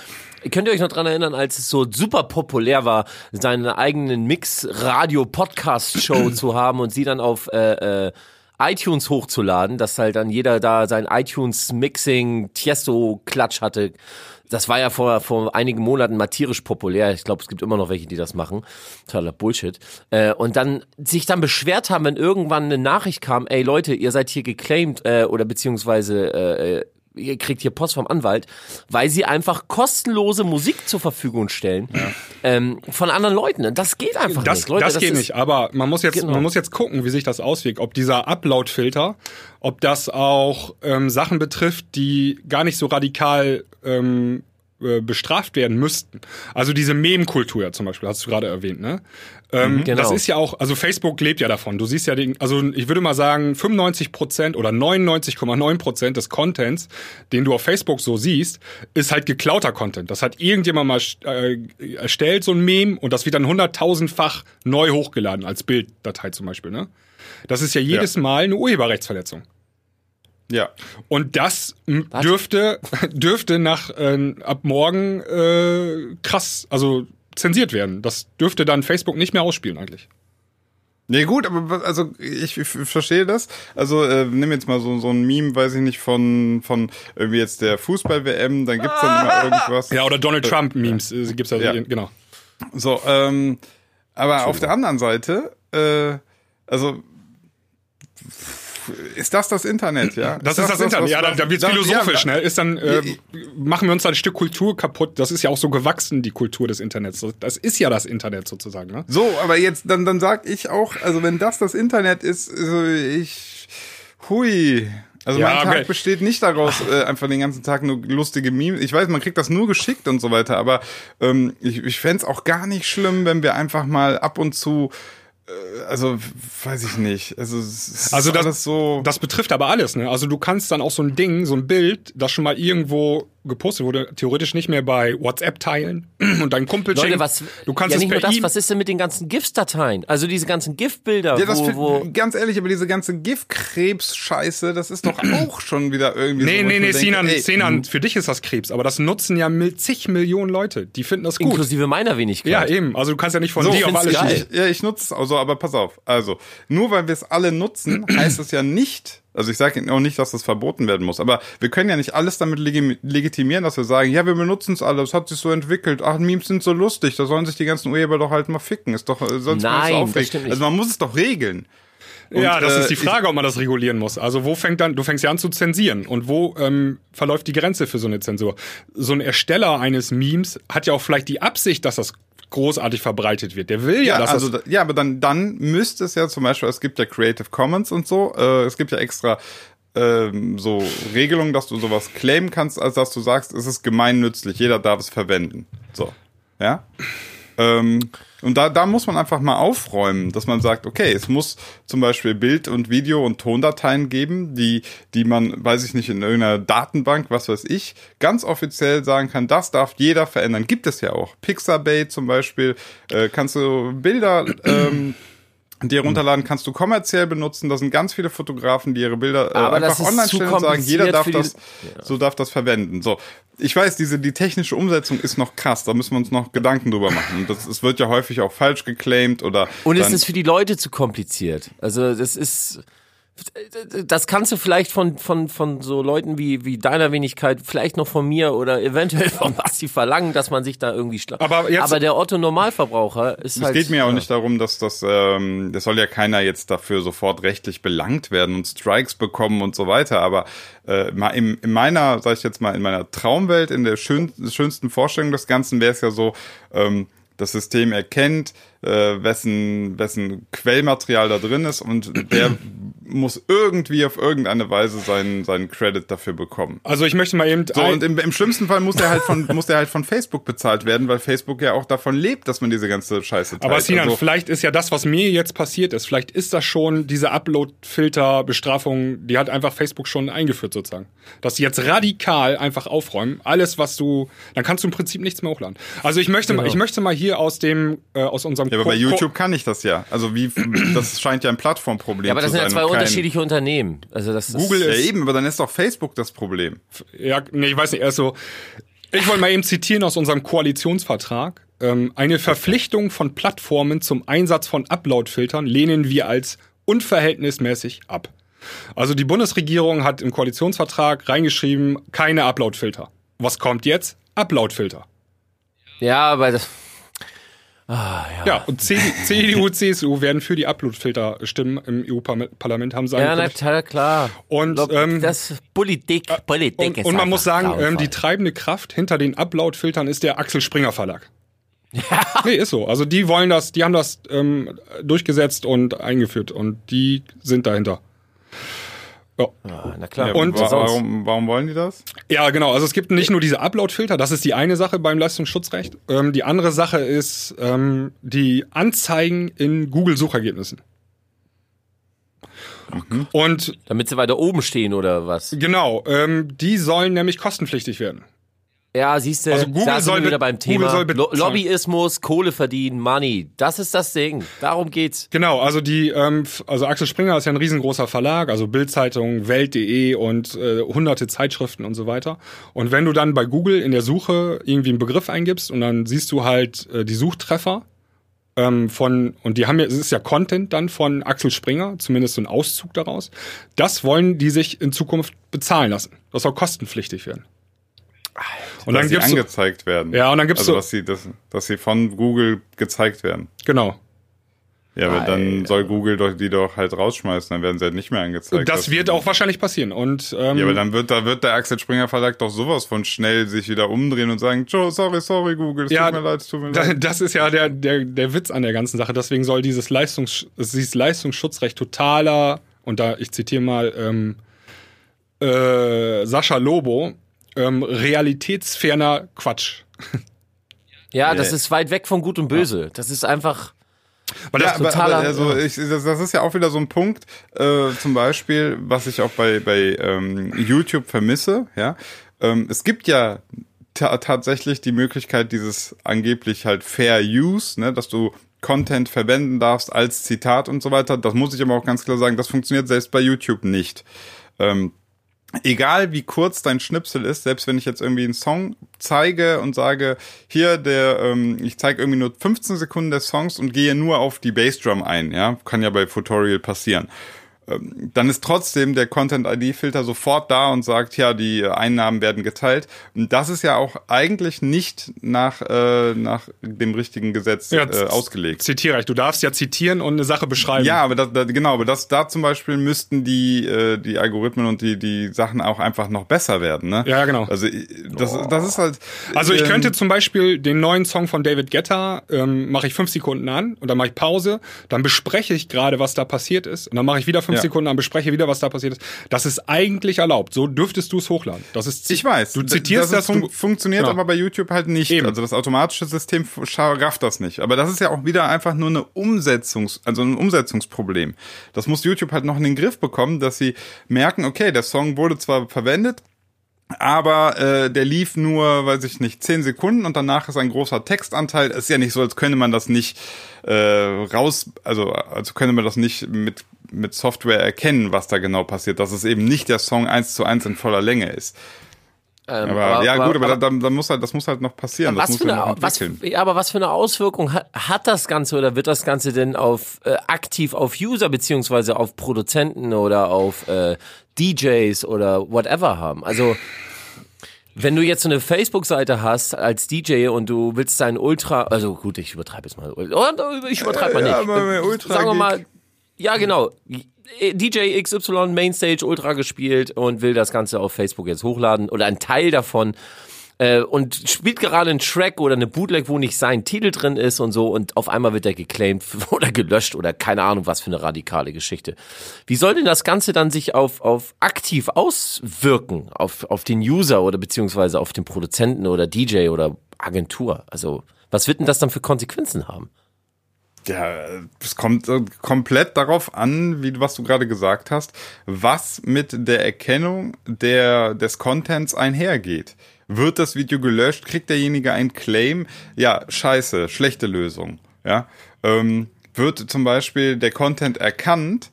Könnt ihr euch noch dran erinnern, als es so super populär war, seine eigenen Mix-Radio-Podcast-Show [CLEARS THROAT] zu haben und sie dann auf äh, äh, iTunes hochzuladen, dass halt dann jeder da sein iTunes-Mixing-Tiesto-Klatsch hatte. Das war ja vor, vor einigen Monaten mal tierisch populär. Ich glaube, es gibt immer noch welche, die das machen. Totaler Bullshit. Äh, und dann sich dann beschwert haben, wenn irgendwann eine Nachricht kam, ey Leute, ihr seid hier geclaimed äh, oder beziehungsweise äh, ihr kriegt hier Post vom Anwalt, weil sie einfach kostenlose Musik zur Verfügung stellen ähm, von anderen Leuten. Das geht einfach Das, nicht. Leute, das, geht ist- nicht, aber man muss jetzt, Genau. man muss jetzt gucken, wie sich das auswirkt. Ob dieser Upload-Filter, ob das auch ähm, Sachen betrifft, die gar nicht so radikal ähm, äh, bestraft werden müssten. Also diese Meme-Kultur zum Beispiel, hast du gerade erwähnt, ne? Ähm, Genau. Das ist ja auch, also Facebook lebt ja davon. Du siehst ja den, also ich würde mal sagen, 95 Prozent oder 99,9 Prozent des Contents, den du auf Facebook so siehst, ist halt geklauter Content. Das hat irgendjemand mal äh, erstellt, so ein Meme, und das wird dann hunderttausendfach neu hochgeladen, als Bilddatei zum Beispiel, ne? Das ist ja jedes Mal eine Urheberrechtsverletzung. Ja. Und das m, dürfte, [LAUGHS] dürfte nach äh, ab morgen äh, krass, also zensiert werden. Das dürfte dann Facebook nicht mehr ausspielen eigentlich. Nee, gut, aber was- also ich, ich verstehe das. Also äh, nimm jetzt mal so, so ein Meme, weiß ich nicht, von, von irgendwie jetzt der Fußball-WM, dann gibt's dann immer [LAUGHS] irgendwas. Ja, oder Donald Trump-Memes äh, gibt's ja, Ja. genau. So, ähm, aber auf der anderen Seite, äh, also ist das das Internet, ja? Das ist das, Internet. was- ja, da, was- da wird's da- philosophisch, ja, ne? Ist dann, äh, machen wir uns dann ein Stück Kultur kaputt. Das ist ja auch so gewachsen, die Kultur des Internets. Das ist ja das Internet sozusagen, ne? So, aber jetzt, dann, dann sag ich auch, also wenn das das Internet ist, also ich, hui, Also Ja, mein Tag okay. besteht nicht daraus, äh, einfach den ganzen Tag nur lustige Memes. Ich weiß, man kriegt das nur geschickt und so weiter, aber ähm, ich, ich fänd's auch gar nicht schlimm, wenn wir einfach mal ab und zu, also weiß ich nicht. Also, es ist Also das, so. das betrifft aber alles, ne? Also du kannst dann auch so ein Ding, so ein Bild, das schon mal irgendwo gepostet wurde, theoretisch nicht mehr bei WhatsApp teilen [CLEARS THROAT] und dein Kumpel Leute, schicken. was, du kannst ja, es nicht per nur das, E- was ist denn mit den ganzen GIFs-Dateien? Also diese ganzen GIF-Bilder, ja, das wo, wo ganz ehrlich, aber diese ganze Giftkrebs-Scheiße, das ist doch [CLEARS THROAT] auch schon wieder irgendwie Nee, so. nee, nee, denke, Sinan, ey, Sinan, für dich ist das Krebs, aber das nutzen ja zig Millionen Leute. Die finden das gut. inklusive meiner Wenigkeit. Ja, eben. Also du kannst ja nicht von So, dir auf alles. Ich, ja, ich nutze es also, aber pass auf. Also, nur weil wir es alle nutzen, [CLEARS THROAT] heißt es ja nicht, also ich sage auch nicht, dass das verboten werden muss, aber wir können ja nicht alles damit legi- legitimieren, dass wir sagen, ja, wir benutzen es alle, es hat sich so entwickelt, ach, Memes sind so lustig, da sollen sich die ganzen Urheber doch halt mal ficken, ist doch, äh, sonst Nein, das nicht. Also man muss es doch regeln. ja, Und, das äh, ist die Frage, ob man das regulieren muss. Also wo fängt dann, du fängst ja an zu zensieren und wo ähm, verläuft die Grenze für so eine Zensur? So ein Ersteller eines Memes hat ja auch vielleicht die Absicht, dass das großartig verbreitet wird. Der will ja, Ja, dass also, das da, ja, aber dann, dann müsste es ja zum Beispiel, es gibt ja Creative Commons und so, äh, es gibt ja extra ähm, so Regelungen, dass du sowas claimen kannst, als dass du sagst, es ist gemeinnützlich, jeder darf es verwenden. So, ja. Ähm, und da, da muss man einfach mal aufräumen, dass man sagt, okay, es muss zum Beispiel Bild- und Video- und Tondateien geben, die, die man, weiß ich nicht, in irgendeiner Datenbank, was weiß ich, ganz offiziell sagen kann, das darf jeder verändern. Gibt es ja auch. Pixabay zum Beispiel, äh, kannst du Bilder ähm, dir runterladen, kannst du kommerziell benutzen. Da sind ganz viele Fotografen, die ihre Bilder äh, einfach online stellen und sagen, jeder darf das, die- so darf das verwenden. So, ich weiß, diese die technische Umsetzung ist noch krass. Da müssen wir uns noch Gedanken drüber machen. Das, es wird ja häufig auch falsch geclaimed oder Und es ist für die Leute zu kompliziert. Also das ist, das kannst du vielleicht von von von so Leuten wie wie deiner Wenigkeit, vielleicht noch von mir oder eventuell [LAUGHS] von Basti verlangen, dass man sich da irgendwie schla Aber jetzt- aber der Otto Normalverbraucher ist Es halt. geht mir auch ja. nicht darum, dass das, ähm, das soll ja keiner jetzt dafür sofort rechtlich belangt werden und Strikes bekommen und so weiter. Aber äh, mal in, in meiner, sag ich jetzt mal, in meiner Traumwelt, in der schön, schönsten Vorstellung des Ganzen wäre es ja so, ähm, das System erkennt, äh, wessen, wessen Quellmaterial da drin ist und der [CLEARS THROAT] muss irgendwie auf irgendeine Weise seinen, seinen Credit dafür bekommen. Also ich möchte mal eben So, und im, im schlimmsten Fall muss der halt von, muss der halt von Facebook bezahlt werden, weil Facebook ja auch davon lebt, dass man diese ganze Scheiße teilt. Aber Sinan, Also- vielleicht ist ja das, was mir jetzt passiert ist, vielleicht ist das schon diese Upload-Filter-Bestrafung, die hat einfach Facebook schon eingeführt sozusagen. Dass sie jetzt radikal einfach aufräumen, alles was du, dann kannst du im Prinzip nichts mehr hochladen. Also ich möchte mal, ich möchte mal hier aus dem, äh, aus unserem Ja, aber bei Ko- YouTube kann ich das ja. Also wie, das scheint ja ein Plattformproblem Ja, aber das zu sind ja sein. zwei unterschiedliche Unternehmen. Also das Google ist, Ja eben, aber dann ist doch Facebook das Problem. Ja, nee, ich weiß nicht, also ich wollte mal eben zitieren aus unserem Koalitionsvertrag. Ähm, eine Verpflichtung von Plattformen zum Einsatz von Upload-Filtern lehnen wir als unverhältnismäßig ab. Also die Bundesregierung hat im Koalitionsvertrag reingeschrieben, keine Upload-Filter. Was kommt jetzt? Upload-Filter. ja, aber das, Ja, und C CDU, [LAUGHS] CSU werden für die Upload-Filter stimmen im EU-Parlament, haben sagen ja, na können. klar. Und, ähm, das ist Politik, Politik Und, und man muss sagen, ähm, die treibende Kraft hinter den Upload-Filtern ist der Axel Springer Verlag. [LAUGHS] Nee, ist so. Also die wollen das, die haben das ähm, durchgesetzt und eingeführt und die sind dahinter. Ja. Ah, na klar. Ja, Und warum, warum wollen die das? ja, genau. Also es gibt nicht nur diese Upload-Filter, das ist die eine Sache beim Leistungsschutzrecht. Ähm, die andere Sache ist ähm, die Anzeigen in Google-Suchergebnissen. Und Damit sie weiter oben stehen oder was? genau, ähm, die sollen nämlich kostenpflichtig werden. Ja, siehst du, Also Google da soll wieder be- beim Google Thema soll Lo. Lobbyismus, Kohle verdienen, Money. Das ist das Ding. Darum geht's. Genau, also die, ähm, also Axel Springer ist ja ein riesengroßer Verlag, also Bildzeitung, Welt.de und äh, hunderte Zeitschriften und so weiter. Und wenn du dann bei Google in der Suche irgendwie einen Begriff eingibst und dann siehst du halt äh, die Suchtreffer ähm, von, und die haben ja, es ist ja Content dann von Axel Springer, zumindest so ein Auszug daraus. Das wollen die sich in Zukunft bezahlen lassen. Das soll kostenpflichtig werden. Und dass dann sie angezeigt werden. Ja, und dann gibt's also, so- dass sie, dass, dass sie von Google gezeigt werden. genau. Ja, aber dann soll Google doch, die doch halt rausschmeißen, dann werden sie halt nicht mehr angezeigt. Das wird auch wahrscheinlich passieren. Und ähm, Ja, aber dann wird, da wird der Axel Springer Verlag doch sowas von schnell sich wieder umdrehen und sagen, "Jo, sorry, sorry, Google, es Ja, tut mir leid, es tut mir Da- leid. Das ist ja der, der, der Witz an der ganzen Sache. Deswegen soll dieses, Leistungs, dieses Leistungsschutzrecht totaler, und da ich zitiere mal, ähm, äh, Sascha Lobo, ähm, realitätsferner Quatsch. Ja, das ist weit weg von Gut und Böse. Das ist einfach. Weil Ja, das aber, also ich, das, das ist ja auch wieder so ein Punkt, äh, zum Beispiel, was ich auch bei, bei ähm, YouTube vermisse. Ja, ähm, es gibt ja ta tatsächlich die Möglichkeit dieses angeblich halt Fair Use, ne, dass du Content verwenden darfst als Zitat und so weiter. Das muss ich aber auch ganz klar sagen, das funktioniert selbst bei YouTube nicht. Ähm, egal wie kurz dein Schnipsel ist, selbst wenn ich jetzt irgendwie einen Song zeige und sage, hier der, ähm, ich zeige irgendwie nur 15 Sekunden des Songs und gehe nur auf die Bassdrum ein, ja, kann ja bei Tutorial passieren. Ähm, dann ist trotzdem der Content-ID-Filter sofort da und sagt, ja, die Einnahmen werden geteilt. Und das ist ja auch eigentlich nicht nach, äh, nach dem richtigen Gesetz Ja, äh, ausgelegt. Zitiere ich. Du darfst ja zitieren und eine Sache beschreiben. Ja, aber das, das, genau, aber das, da zum Beispiel müssten die, äh, die Algorithmen und die, die Sachen auch einfach noch besser werden, ne? Ja, genau. Also, äh, das, das ist halt. Also ich ähm, könnte zum Beispiel den neuen Song von David Guetta, ähm, mache ich fünf Sekunden an und dann mache ich Pause, dann bespreche ich gerade, was da passiert ist und dann mache ich wieder fünf Ja. Sekunden an, bespreche wieder, was da passiert ist. Das ist eigentlich erlaubt. So dürftest du es hochladen. Das ist Ich weiß. Du zitierst das, das, fun du, funktioniert Genau. aber bei YouTube halt nicht. Eben. Also das automatische System f- scha- rafft das nicht. Aber das ist ja auch wieder einfach nur eine Umsetzungs, also ein Umsetzungsproblem. Das muss YouTube halt noch in den Griff bekommen, dass sie merken, okay, der Song wurde zwar verwendet, aber äh, der lief nur, weiß ich nicht, zehn Sekunden und danach ist ein großer Textanteil. Ist ja nicht so, als könne man das nicht äh, raus, also als könne man das nicht mit mit Software erkennen, was da genau passiert, dass es eben nicht der Song eins zu eins in voller Länge ist. Ähm, Aber, ja gut, aber, da, da, da muss halt, das muss halt noch passieren. was für, eine, was, ja, aber was für eine Auswirkung hat, hat das Ganze oder wird das Ganze denn auf äh, aktiv auf User beziehungsweise auf Produzenten oder auf äh, DJs oder whatever haben? Also wenn du jetzt so eine Facebook-Seite hast als DJ und du willst dein Ultra, also gut, ich übertreibe jetzt mal, oh, ich übertreibe mal Ja, nicht. aber Äh, Ultra Sagen wir mal, ja genau, DJ XY Mainstage Ultra gespielt und will das Ganze auf Facebook jetzt hochladen oder ein Teil davon äh, und spielt gerade einen Track oder eine Bootleg, wo nicht sein Titel drin ist und so und auf einmal wird er geclaimed [LAUGHS] oder gelöscht oder keine Ahnung was für eine radikale Geschichte. Wie soll denn das Ganze dann sich auf, auf aktiv auswirken auf, auf den User oder beziehungsweise auf den Produzenten oder DJ oder Agentur? Also was wird denn das dann für Konsequenzen haben? Ja, es kommt äh, komplett darauf an, wie was du gerade gesagt hast, was mit der Erkennung der, des Contents einhergeht. Wird das Video gelöscht? Kriegt derjenige ein Claim? Ja, scheiße, schlechte Lösung. Ja, ähm, wird zum Beispiel der Content erkannt?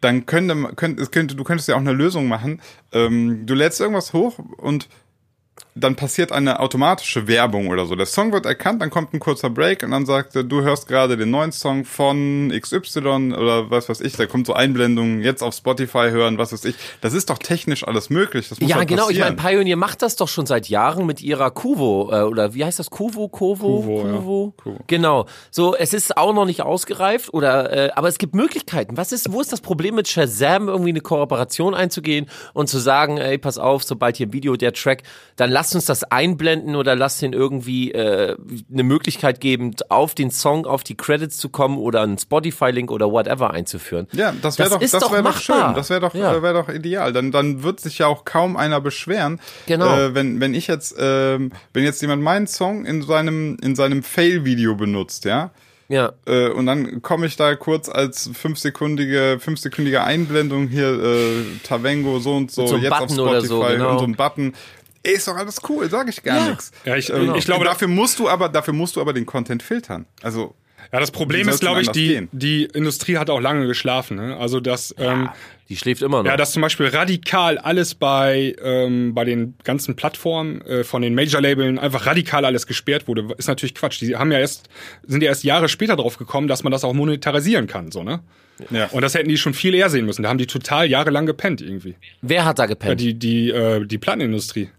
Dann könnte, könnte, könnte, du könntest ja auch eine Lösung machen. Ähm, du lädst irgendwas hoch und dann passiert eine automatische Werbung oder so. Der Song wird erkannt, dann kommt ein kurzer Break und dann sagt er, du hörst gerade den neuen Song von XY oder was weiß ich, da kommt so Einblendungen, jetzt auf Spotify hören, was weiß ich. Das ist doch technisch alles möglich. Das muss Ja, halt genau. Ich passieren. meine, Pioneer macht das doch schon seit Jahren mit ihrer Kuvo äh, oder wie heißt das? Kuvo, Kovo, Kuvo, ja. Genau. So, es ist auch noch nicht ausgereift oder, äh, aber es gibt Möglichkeiten. Was ist, wo ist das Problem mit Shazam irgendwie eine Kooperation einzugehen und zu sagen, ey, pass auf, sobald hier ein Video der Track, dann lasst uns das einblenden oder lasst den irgendwie äh, eine Möglichkeit geben, auf den Song, auf die Credits zu kommen oder einen Spotify-Link oder whatever einzuführen. Ja, das wäre doch, das doch wäre doch schön. Das wäre doch, Ja. äh, wäre doch ideal. Dann, dann wird sich ja auch kaum einer beschweren. Genau. Äh, wenn, wenn ich jetzt, ähm, wenn jetzt jemand meinen Song in seinem, in seinem Fail-Video benutzt, ja, Ja. Äh, und dann komme ich da kurz als fünfsekündige, fünfsekündige Einblendung hier, äh, Tavengo so und so, so jetzt Button auf Spotify so, genau. und so ein Button. Ey, ist doch alles cool, sag ich gar Ja. nichts. Ja, ich- Ähm, ich glaube, dafür musst du aber, dafür musst du aber den Content filtern. Also, Ja, das Problem ist, glaube ich, die, gehen? die Industrie hat auch lange geschlafen. Ne? Also dass ähm, Die schläft immer noch. Ja, dass zum Beispiel radikal alles bei, ähm, bei den ganzen Plattformen äh, von den Major-Labeln einfach radikal alles gesperrt wurde, ist natürlich Quatsch. Die haben ja erst, sind ja erst Jahre später drauf gekommen, dass man das auch monetarisieren kann, so, ne? ja. Und das hätten die schon viel eher sehen müssen. Da haben die total jahrelang gepennt irgendwie. Wer hat da Ja, gepennt? die, die, äh, die Plattenindustrie.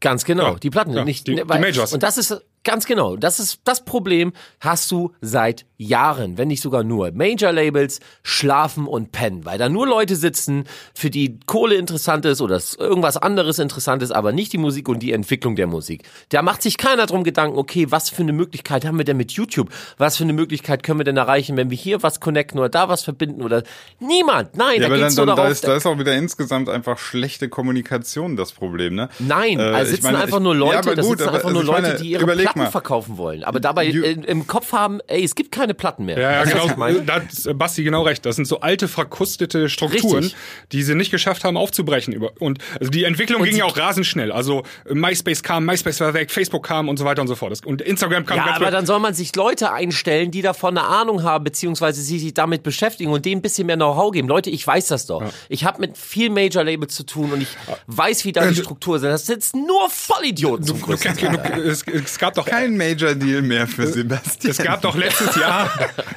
Ganz genau, Ja, die Platten ja, nicht die- die weil- Majors. Und das ist ganz genau, das ist das Problem hast du seit Jahren, wenn nicht sogar nur, Major-Labels schlafen und pennen, weil da nur Leute sitzen, für die Kohle interessant ist oder irgendwas anderes interessant ist, aber nicht die Musik und die Entwicklung der Musik. Da macht sich keiner drum Gedanken, okay, was für eine Möglichkeit haben wir denn mit YouTube? Was für eine Möglichkeit können wir denn erreichen, wenn wir hier was connecten oder da was verbinden oder niemand. Nein, Ja, da aber dann, geht's nur dann da, darauf. ist, da ist auch wieder insgesamt einfach schlechte Kommunikation das Problem, ne? Nein, Äh, also ich sitzen meine, einfach nur Leute, ja, aber da gut, sitzen aber- einfach nur also Leute, meine, die ihre Platten mal. verkaufen wollen, aber dabei You- äh, im Kopf haben, ey, es gibt keine Platten mehr. Ja, ja, du, genau. Da hat äh, Basti genau recht. Das sind so alte, verkrustete Strukturen, Richtig. die sie nicht geschafft haben aufzubrechen. Und also die Entwicklung Und ging ja auch rasend schnell. Also äh, MySpace kam, MySpace war weg, Facebook kam und so weiter und so fort. Und Instagram kam Ja, ganz aber dann soll man sich Leute einstellen, die davon eine Ahnung haben, beziehungsweise sie sich damit beschäftigen und denen ein bisschen mehr Know-how geben. Leute, ich weiß das doch. Ich habe mit vielen Major-Labels zu tun und ich weiß, wie da die Struktur sind. Das sind nur Vollidioten zum du, Teil. du, es, es gab doch Kein Major-Deal mehr für Sebastian. Es gab doch letztes [LAUGHS] Jahr,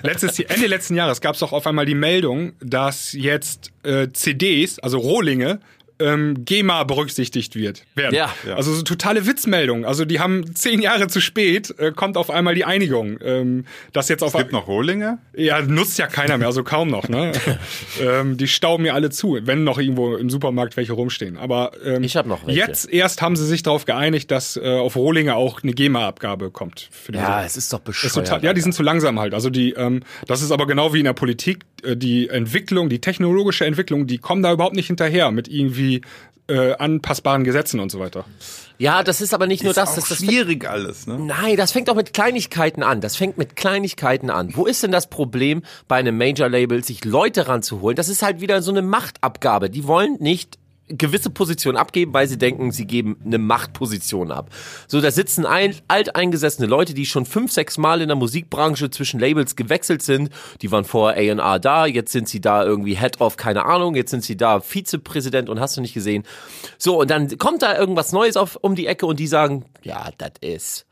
letztes Ende letzten Jahres gab es doch auf einmal die Meldung, dass jetzt äh, CDs, also Rohlinge, ähm, GEMA berücksichtigt wird. Werden. Ja. Ja. Also so totale Witzmeldung. Also die haben zehn Jahre zu spät, äh, kommt auf einmal die Einigung. Ähm, dass jetzt auf Es gibt noch Rohlinge? ja, nutzt ja keiner mehr, also kaum noch, ne? [LAUGHS] ähm, die stauben mir alle zu, wenn noch irgendwo im Supermarkt welche rumstehen. Aber ähm, Ich hab noch welche. jetzt erst haben sie sich darauf geeinigt, dass äh, auf Rohlinge auch eine GEMA-Abgabe kommt. Ja, Musik. es ist doch Das ist bescheuert. total, ja, die sind zu langsam halt. Also die, ähm, das ist aber genau wie in der Politik, die Entwicklung, die technologische Entwicklung, die kommen da überhaupt nicht hinterher mit irgendwie äh, anpassbaren Gesetzen und so weiter. ja, das ist aber nicht nur das. auch das, das schwierig alles, ne? Nein, das fängt auch mit Kleinigkeiten an. Das fängt mit Kleinigkeiten an. Wo ist denn das Problem bei einem Major-Label, sich Leute ranzuholen? Das ist halt wieder so eine Machtabgabe. Die wollen nicht gewisse Positionen abgeben, weil sie denken, sie geben eine Machtposition ab. So, da sitzen ein, alteingesessene Leute, die schon fünf, sechs Mal in der Musikbranche zwischen Labels gewechselt sind. Die waren vorher A&R da, jetzt sind sie da irgendwie Head of, keine Ahnung, jetzt sind sie da Vizepräsident und hast du nicht gesehen. So, und dann kommt da irgendwas Neues auf, um die Ecke und die sagen, ja, das ist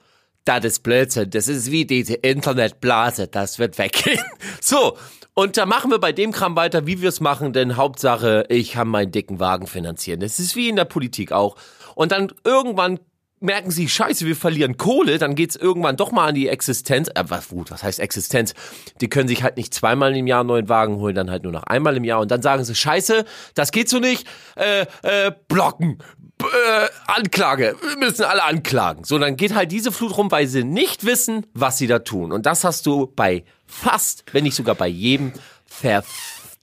das ist Blödsinn, das ist wie diese Internetblase, das wird weggehen. [LAUGHS] So, und da machen wir bei dem Kram weiter, wie wir es machen, denn Hauptsache, ich kann meinen dicken Wagen finanzieren. Das ist wie in der Politik auch. Und dann irgendwann merken sie, scheiße, wir verlieren Kohle, dann geht's irgendwann doch mal an die Existenz. Äh, was, gut, was heißt Existenz? Die können sich halt nicht zweimal im Jahr einen neuen Wagen holen, dann halt nur noch einmal im Jahr. Und dann sagen sie, scheiße, das geht so nicht, äh, äh, blocken. Äh, Anklage, wir müssen alle anklagen. So, dann geht halt diese Flut rum, weil sie nicht wissen, was sie da tun. Und das hast du bei fast, wenn nicht sogar bei jedem Ver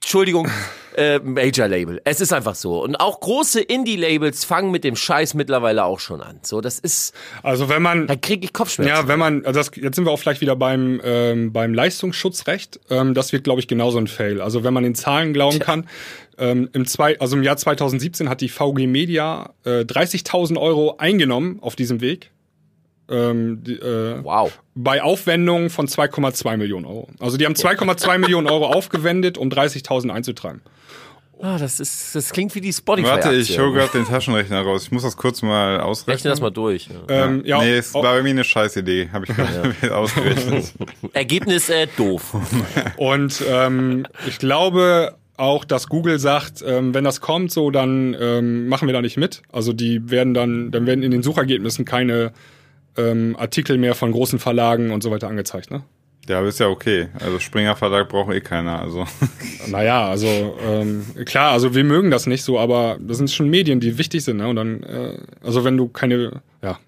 Entschuldigung, äh, Major-Label. Es ist einfach so. Und auch große Indie-Labels fangen mit dem Scheiß mittlerweile auch schon an. So, das ist, Also wenn man da kriege ich Kopfschmerzen. Ja, wenn man, also das, jetzt sind wir auch vielleicht wieder beim, ähm, beim Leistungsschutzrecht. Ähm, das wird, glaube ich, genauso ein Fail. Also wenn man den Zahlen glauben kann, ähm, im, zwei, also im Jahr 2017 hat die VG Media äh, 30.000 Euro eingenommen auf diesem Weg. Ähm, die, äh, Wow. bei Aufwendungen von 2,2 Millionen Euro. Also die haben 2,2 [LAUGHS] Millionen Euro aufgewendet, um 30.000 einzutreiben. Ah, das ist, das klingt wie die spotify Warte, ich hole gerade den Taschenrechner raus. Ich muss das kurz mal ausrechnen. Rechne das mal durch. Ja. Ähm, ja, nee, es au- war bei mir eine Scheißidee. Habe ich gerade [LAUGHS] ausgerechnet. [LAUGHS] Ergebnis äh, doof. Und ähm, ich glaube auch, dass Google sagt, ähm, wenn das kommt, so dann ähm, machen wir da nicht mit. Also die werden dann, dann werden in den Suchergebnissen keine ähm, Artikel mehr von großen Verlagen und so weiter angezeigt. Ne? ja, aber ist ja okay. Also Springer Verlag braucht eh keiner. Also [LAUGHS] Naja, also ähm, klar, also wir mögen das nicht so, aber das sind schon Medien, die wichtig sind. Ne? Und dann, äh, also wenn du keine, ja,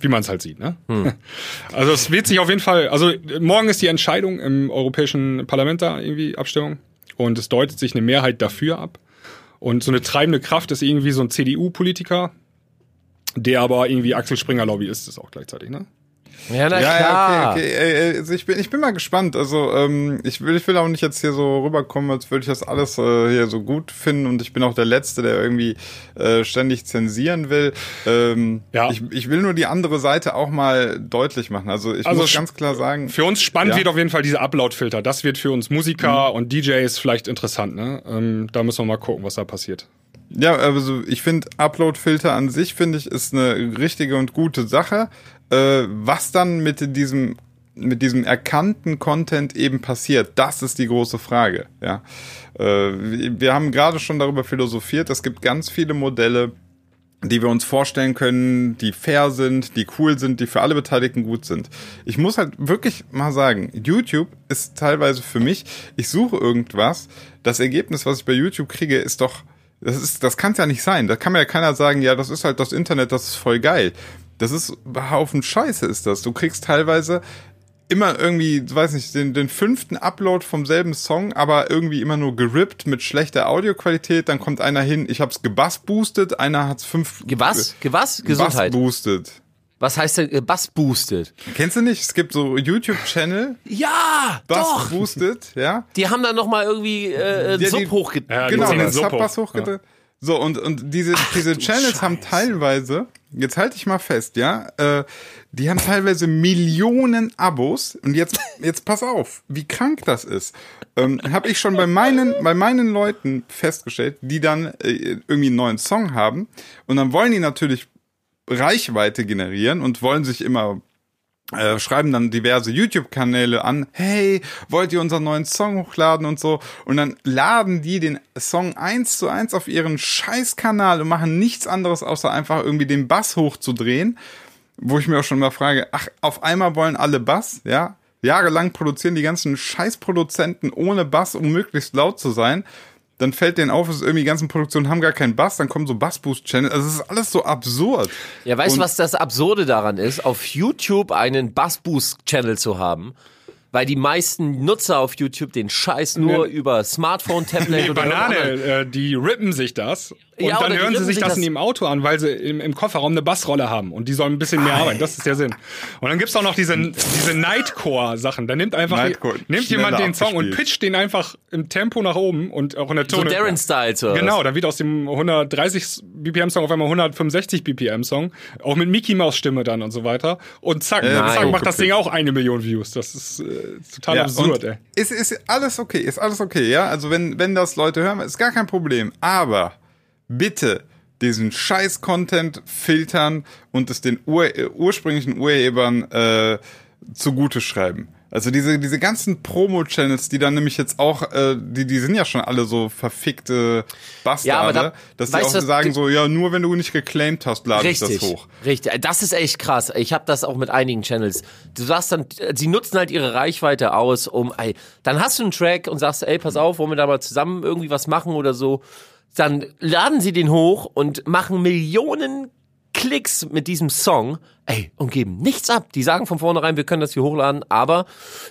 wie man es halt sieht. Ne? [LAUGHS] Also es wird sich auf jeden Fall, also morgen ist die Entscheidung im Europäischen Parlament da irgendwie Abstimmung und es deutet sich eine Mehrheit dafür ab. Und so eine treibende Kraft ist irgendwie so ein CDU-Politiker, der aber irgendwie Axel Springer Lobbyist ist auch gleichzeitig, ne? Ja, na ja, klar. ja, okay, okay. Ey, ey, Also ich bin, ich bin mal gespannt. Also ähm, ich will, ich will auch nicht jetzt hier so rüberkommen, als würde ich das alles äh, hier so gut finden. Und ich bin auch der Letzte, der irgendwie äh, ständig zensieren will. Ähm, Ja. ich, ich will nur die andere Seite auch mal deutlich machen. Also ich Also muss ganz klar sagen. Für uns spannend Ja. wird auf jeden Fall dieser Upload-Filter. Das wird für uns Musiker und DJs vielleicht interessant. Ne? Ähm, da müssen wir mal gucken, was da passiert. Ja, also ich finde Upload-Filter an sich finde ich ist eine richtige und gute Sache. Äh, was dann mit diesem mit diesem erkannten Content eben passiert, das ist die große Frage. Ja, äh, wir haben gerade schon darüber philosophiert. Es gibt ganz viele Modelle, die wir uns vorstellen können, die fair sind, die cool sind, die für alle Beteiligten gut sind. Ich muss halt wirklich mal sagen, YouTube ist teilweise für mich, ich suche irgendwas, das Ergebnis, was ich bei YouTube kriege, ist doch, das ist, das kann es ja nicht sein. Da kann mir ja keiner sagen, ja, das ist halt das Internet, das ist voll geil. Das ist ein Haufen Scheiße ist das. Du kriegst teilweise immer irgendwie, weiß nicht, den, den fünften Upload vom selben Song, aber irgendwie immer nur gerippt mit schlechter Audioqualität. Dann kommt einer hin, ich hab's gebass-boostet, einer hat's fünf... Was? Was? Gesundheit. Bass-boosted. Was heißt denn äh, Bass boosted? Kennst du nicht? Es gibt so YouTube-Channel, Ja, doch. Bass-boosted, ja. Die haben dann noch mal irgendwie äh, Ja, Sub die- hochge... Ja, genau, den Sub Subbass hoch. hochgedreht. So, und, und diese, diese du Channels haben Scheiße. teilweise, jetzt halte ich mal fest, ja, äh, die haben teilweise Millionen Abos. Und jetzt, jetzt pass auf, wie krank das ist. Ähm, habe ich schon bei meinen, bei meinen Leuten festgestellt, die dann äh, irgendwie einen neuen Song haben. Und dann wollen die natürlich Reichweite generieren und wollen sich immer äh, schreiben dann diverse YouTube-Kanäle an, hey, wollt ihr unseren neuen Song hochladen und so. Und dann laden die den Song eins zu eins auf ihren Scheißkanal und machen nichts anderes, außer einfach irgendwie den Bass hochzudrehen. Wo ich mir auch schon mal frage, ach, auf einmal wollen alle Bass, ja? Jahrelang produzieren die ganzen Scheißproduzenten ohne Bass, um möglichst laut zu sein. Dann fällt denen auf, dass irgendwie die ganzen Produktionen haben gar keinen Bass, dann kommen so Bassboost-Channels. Also es ist alles so absurd. Ja, weißt du, was das Absurde daran ist? Auf YouTube einen Bass-Boost-Channel zu haben, weil die meisten Nutzer auf YouTube den Scheiß nur über Smartphone, Tablet Nee, oder Banane, äh, die rippen sich das und Ja, dann hören sie sich das das- in ihrem Auto an, weil sie im, im Kofferraum eine Bassrolle haben und die sollen ein bisschen mehr arbeiten. Das ist der Sinn. Und dann gibt's auch noch diese, diese Nightcore-Sachen. Da nimmt einfach Nightcore, nimmt jemand den Song und pitcht den einfach im Tempo nach oben und auch in der so Tone. Darren-Style. So Genau, dann wird aus dem 130 BPM-Song auf einmal 165 BPM-Song, auch mit Mickey Maus Stimme dann und so weiter. Und zack, Ja, zack nein. macht das Ding auch eine Million Views. Das ist äh, total absurd, und ey. Ist, ist alles okay, ist alles okay, ja? Also wenn, wenn das Leute hören, ist gar kein Problem. Aber bitte diesen Scheiß-Content filtern und es den Ur äh, ursprünglichen Urhebern äh, zugute schreiben. Also diese, diese ganzen Promo-Channels, die dann nämlich jetzt auch, äh, die, die sind ja schon alle so verfickte Bastarde, Ja, da- dass die auch du, sagen so, ja, nur wenn du nicht geclaimed hast, lade ich Richtig, das hoch. richtig. Das ist echt krass. Ich habe das auch mit einigen Channels. Du sagst dann, sie nutzen halt ihre Reichweite aus, um, ey, dann hast du einen Track und sagst, ey, pass auf, wollen wir da mal zusammen irgendwie was machen oder so. Dann laden sie den hoch und machen Millionen Klicks mit diesem Song, ey, und geben nichts ab. Die sagen von vornherein, wir können das hier hochladen, aber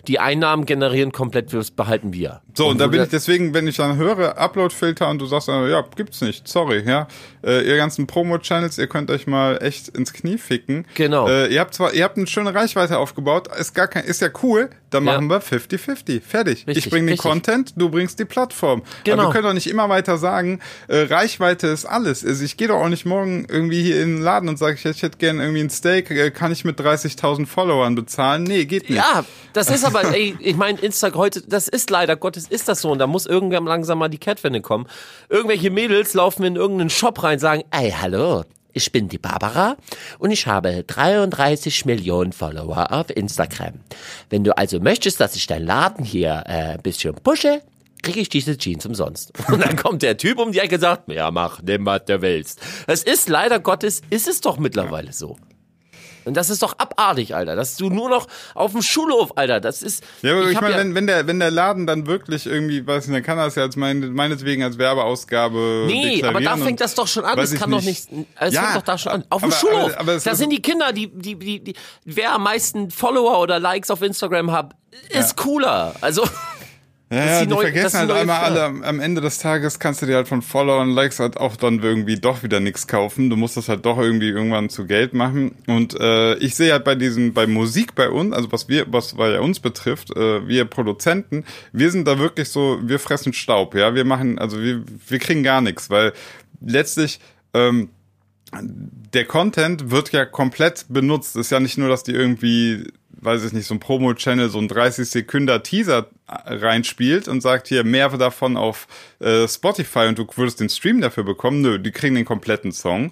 die Einnahmen generieren komplett, das behalten wir. So, und da wo bin ich deswegen, wenn ich dann höre, Upload-Filter und du sagst, dann, ja, gibt's nicht, sorry, ja. Äh, ihr ganzen Promo-Channels, ihr könnt euch mal echt ins Knie ficken. Genau. Äh, ihr habt zwar, ihr habt eine schöne Reichweite aufgebaut, ist gar kein, ist ja cool, dann Ja. machen wir 50-50. Fertig. Richtig, ich bringe den. Content, du bringst die Plattform. Genau. Aber wir können doch nicht immer weiter sagen, äh, Reichweite ist alles. Also ich gehe doch auch nicht morgen irgendwie hier in den Laden und sage, ich, ich hätte gerne irgendwie ein Steak, äh, kann ich mit 30.000 Followern bezahlen? Nee, geht nicht. Ja, das ist aber, ey, ich meine, Instagram heute, das ist leider Gottes, ist das so. Und da muss irgendwann langsam mal die Kehrtwende kommen. Irgendwelche Mädels laufen in irgendeinen Shop rein, sagen, ey, hallo, ich bin die Barbara und ich habe 33 Millionen Follower auf Instagram. Wenn du also möchtest, dass ich deinen Laden hier äh, ein bisschen pushe, kriege ich diese Jeans umsonst. [LAUGHS] Und dann kommt der Typ um die Ecke und sagt, ja, mach, nimm, was du willst. Es ist leider Gottes, ist es doch mittlerweile so. Und das ist doch abartig, Alter. Dass du nur noch auf dem Schulhof, Alter, das ist. Ja, aber ich, hab meine, wenn, wenn, der, wenn der Laden dann wirklich irgendwie, weiß nicht, dann kann es ja als mein, meinetwegen als Werbeausgabe Nee, aber da fängt das doch schon an. ich kann doch nicht. Es Ja, fängt doch da schon an. Auf dem aber- Schulhof. aber- aber da sind die Kinder, die, die, die, die, wer am meisten Follower oder Likes auf Instagram hat, ist cooler. Also. Ja, ja, die das vergessen halt einmal alle, am, Ende des Tages kannst du dir halt von Follower und Likes halt auch dann irgendwie doch wieder nichts kaufen. Du musst das halt doch irgendwie irgendwann zu Geld machen. Und äh, ich sehe halt bei diesem, bei Musik bei uns, also was wir, was bei uns betrifft, äh, wir Produzenten, wir sind da wirklich so, wir fressen Staub, ja. Wir machen, also wir, wir kriegen gar nichts, weil letztlich ähm, der Content wird ja komplett benutzt. Ist ja nicht nur, dass die irgendwie, weiß ich nicht, so ein Promo-Channel so ein 30 Sekunden Teaser äh, reinspielt und sagt hier mehr davon auf äh, Spotify und du würdest den Stream dafür bekommen. Nö, die kriegen den kompletten Song.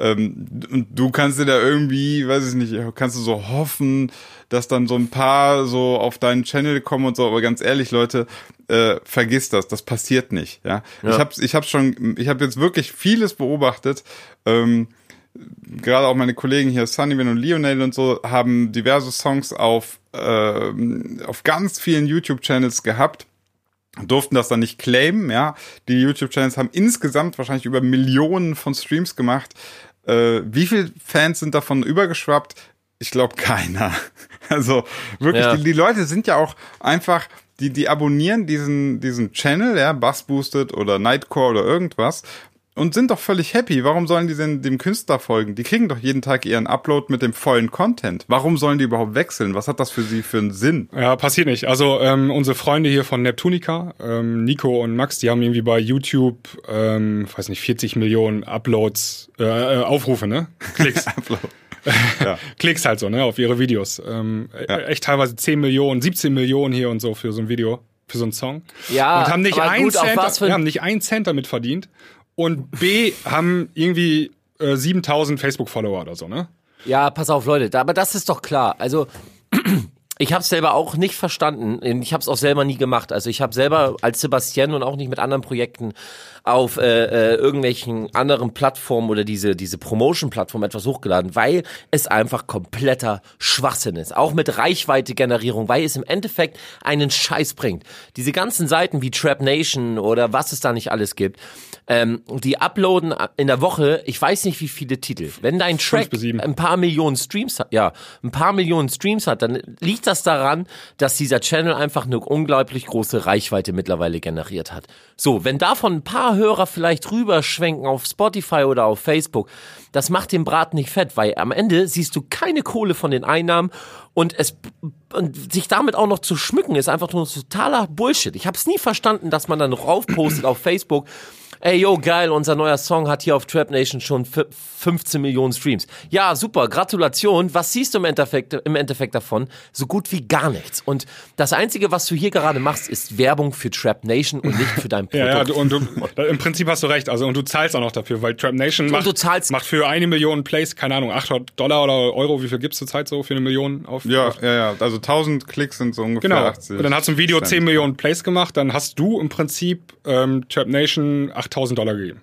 ähm, und du kannst dir da irgendwie, weiß ich nicht, kannst du so hoffen, dass dann so ein paar so auf deinen Channel kommen und so, aber ganz ehrlich, Leute, äh, vergiss das, das passiert nicht, ja. Ich hab's, ich hab's schon, ich habe jetzt wirklich vieles beobachtet, ähm, gerade auch meine Kollegen hier, Sunnyman und Lionel und so, haben diverse Songs auf, ähm, auf ganz vielen YouTube-Channels gehabt durften das dann nicht claimen, ja. Die YouTube-Channels haben insgesamt wahrscheinlich über Millionen von Streams gemacht. Äh, wie viele Fans sind davon übergeschwappt? Ich glaube keiner. [LAUGHS] Also wirklich, Ja. die, die Leute sind ja auch einfach, die, die abonnieren diesen, diesen Channel, ja, Bass Boosted oder Nightcore oder irgendwas und sind doch völlig happy. Warum sollen die denn dem Künstler folgen? Die kriegen doch jeden Tag ihren Upload mit dem vollen Content. Warum sollen die überhaupt wechseln? Was hat das für sie für einen Sinn? Ja, passiert nicht. Also ähm, unsere Freunde hier von Neptunica, ähm, Nico und Max, die haben irgendwie bei YouTube, ähm, weiß nicht, 40 Millionen Uploads, äh, äh, Aufrufe, ne? Klicks. [LAUGHS] [LAUGHS] Ja. Klicks halt so, ne, auf ihre Videos. Ähm, Ja. äh, Echt teilweise 10 Millionen, 17 Millionen hier und so für so ein Video, für so einen Song. Ja, und haben nicht aber einen gut, auf Cent, was für ein- wir haben nicht einen Cent damit verdient. Und B haben irgendwie äh, 7000 Facebook-Follower oder so, ne? Ja, pass auf, Leute, da, aber das ist doch klar. Also [CLEARS THROAT] ich habe selber auch nicht verstanden. Ich habe es auch selber nie gemacht. Also ich habe selber als Sebastian und auch nicht mit anderen Projekten auf äh, äh, irgendwelchen anderen Plattformen oder diese diese Promotion-Plattform etwas hochgeladen, weil es einfach kompletter Schwachsinn ist. Auch mit Reichweite-Generierung, weil es im Endeffekt einen Scheiß bringt. Diese ganzen Seiten wie Trap Nation oder was es da nicht alles gibt, ähm, die uploaden in der Woche, ich weiß nicht wie viele Titel. Wenn dein Track ein paar Millionen Streams hat, ja, ein paar Millionen Streams hat, dann liegt das daran, dass dieser Channel einfach eine unglaublich große Reichweite mittlerweile generiert hat. So, wenn davon ein paar Hörer vielleicht rüberschwenken auf Spotify oder auf Facebook, das macht den Braten nicht fett, weil am Ende siehst du keine Kohle von den Einnahmen und es und sich damit auch noch zu schmücken ist einfach nur totaler Bullshit. Ich habe es nie verstanden, dass man dann raufpostet auf Facebook Ey, yo, geil, unser neuer Song hat hier auf Trap Nation schon fi- 15 Millionen Streams. Ja, super, Gratulation. Was siehst du im Endeffekt, im Endeffekt davon? So gut wie gar nichts. Und das Einzige, was du hier gerade machst, ist Werbung für Trap Nation und nicht für dein Produkt. [LAUGHS] Ja, ja, du, und du, im Prinzip hast du recht. Also, und du zahlst auch noch dafür, weil Trap Nation macht, du zahlst- macht für eine Million Plays, keine Ahnung, 800 Dollar oder Euro, wie viel gibt's zurzeit so für eine Million auf? Ja, auf, ja, ja. Also 1000 Klicks sind so ungefähr Genau. 80. Und dann hast du ein Video Cent. 10 Millionen Plays gemacht, dann hast du im Prinzip ähm, Trap Nation 8000 Dollar gegeben.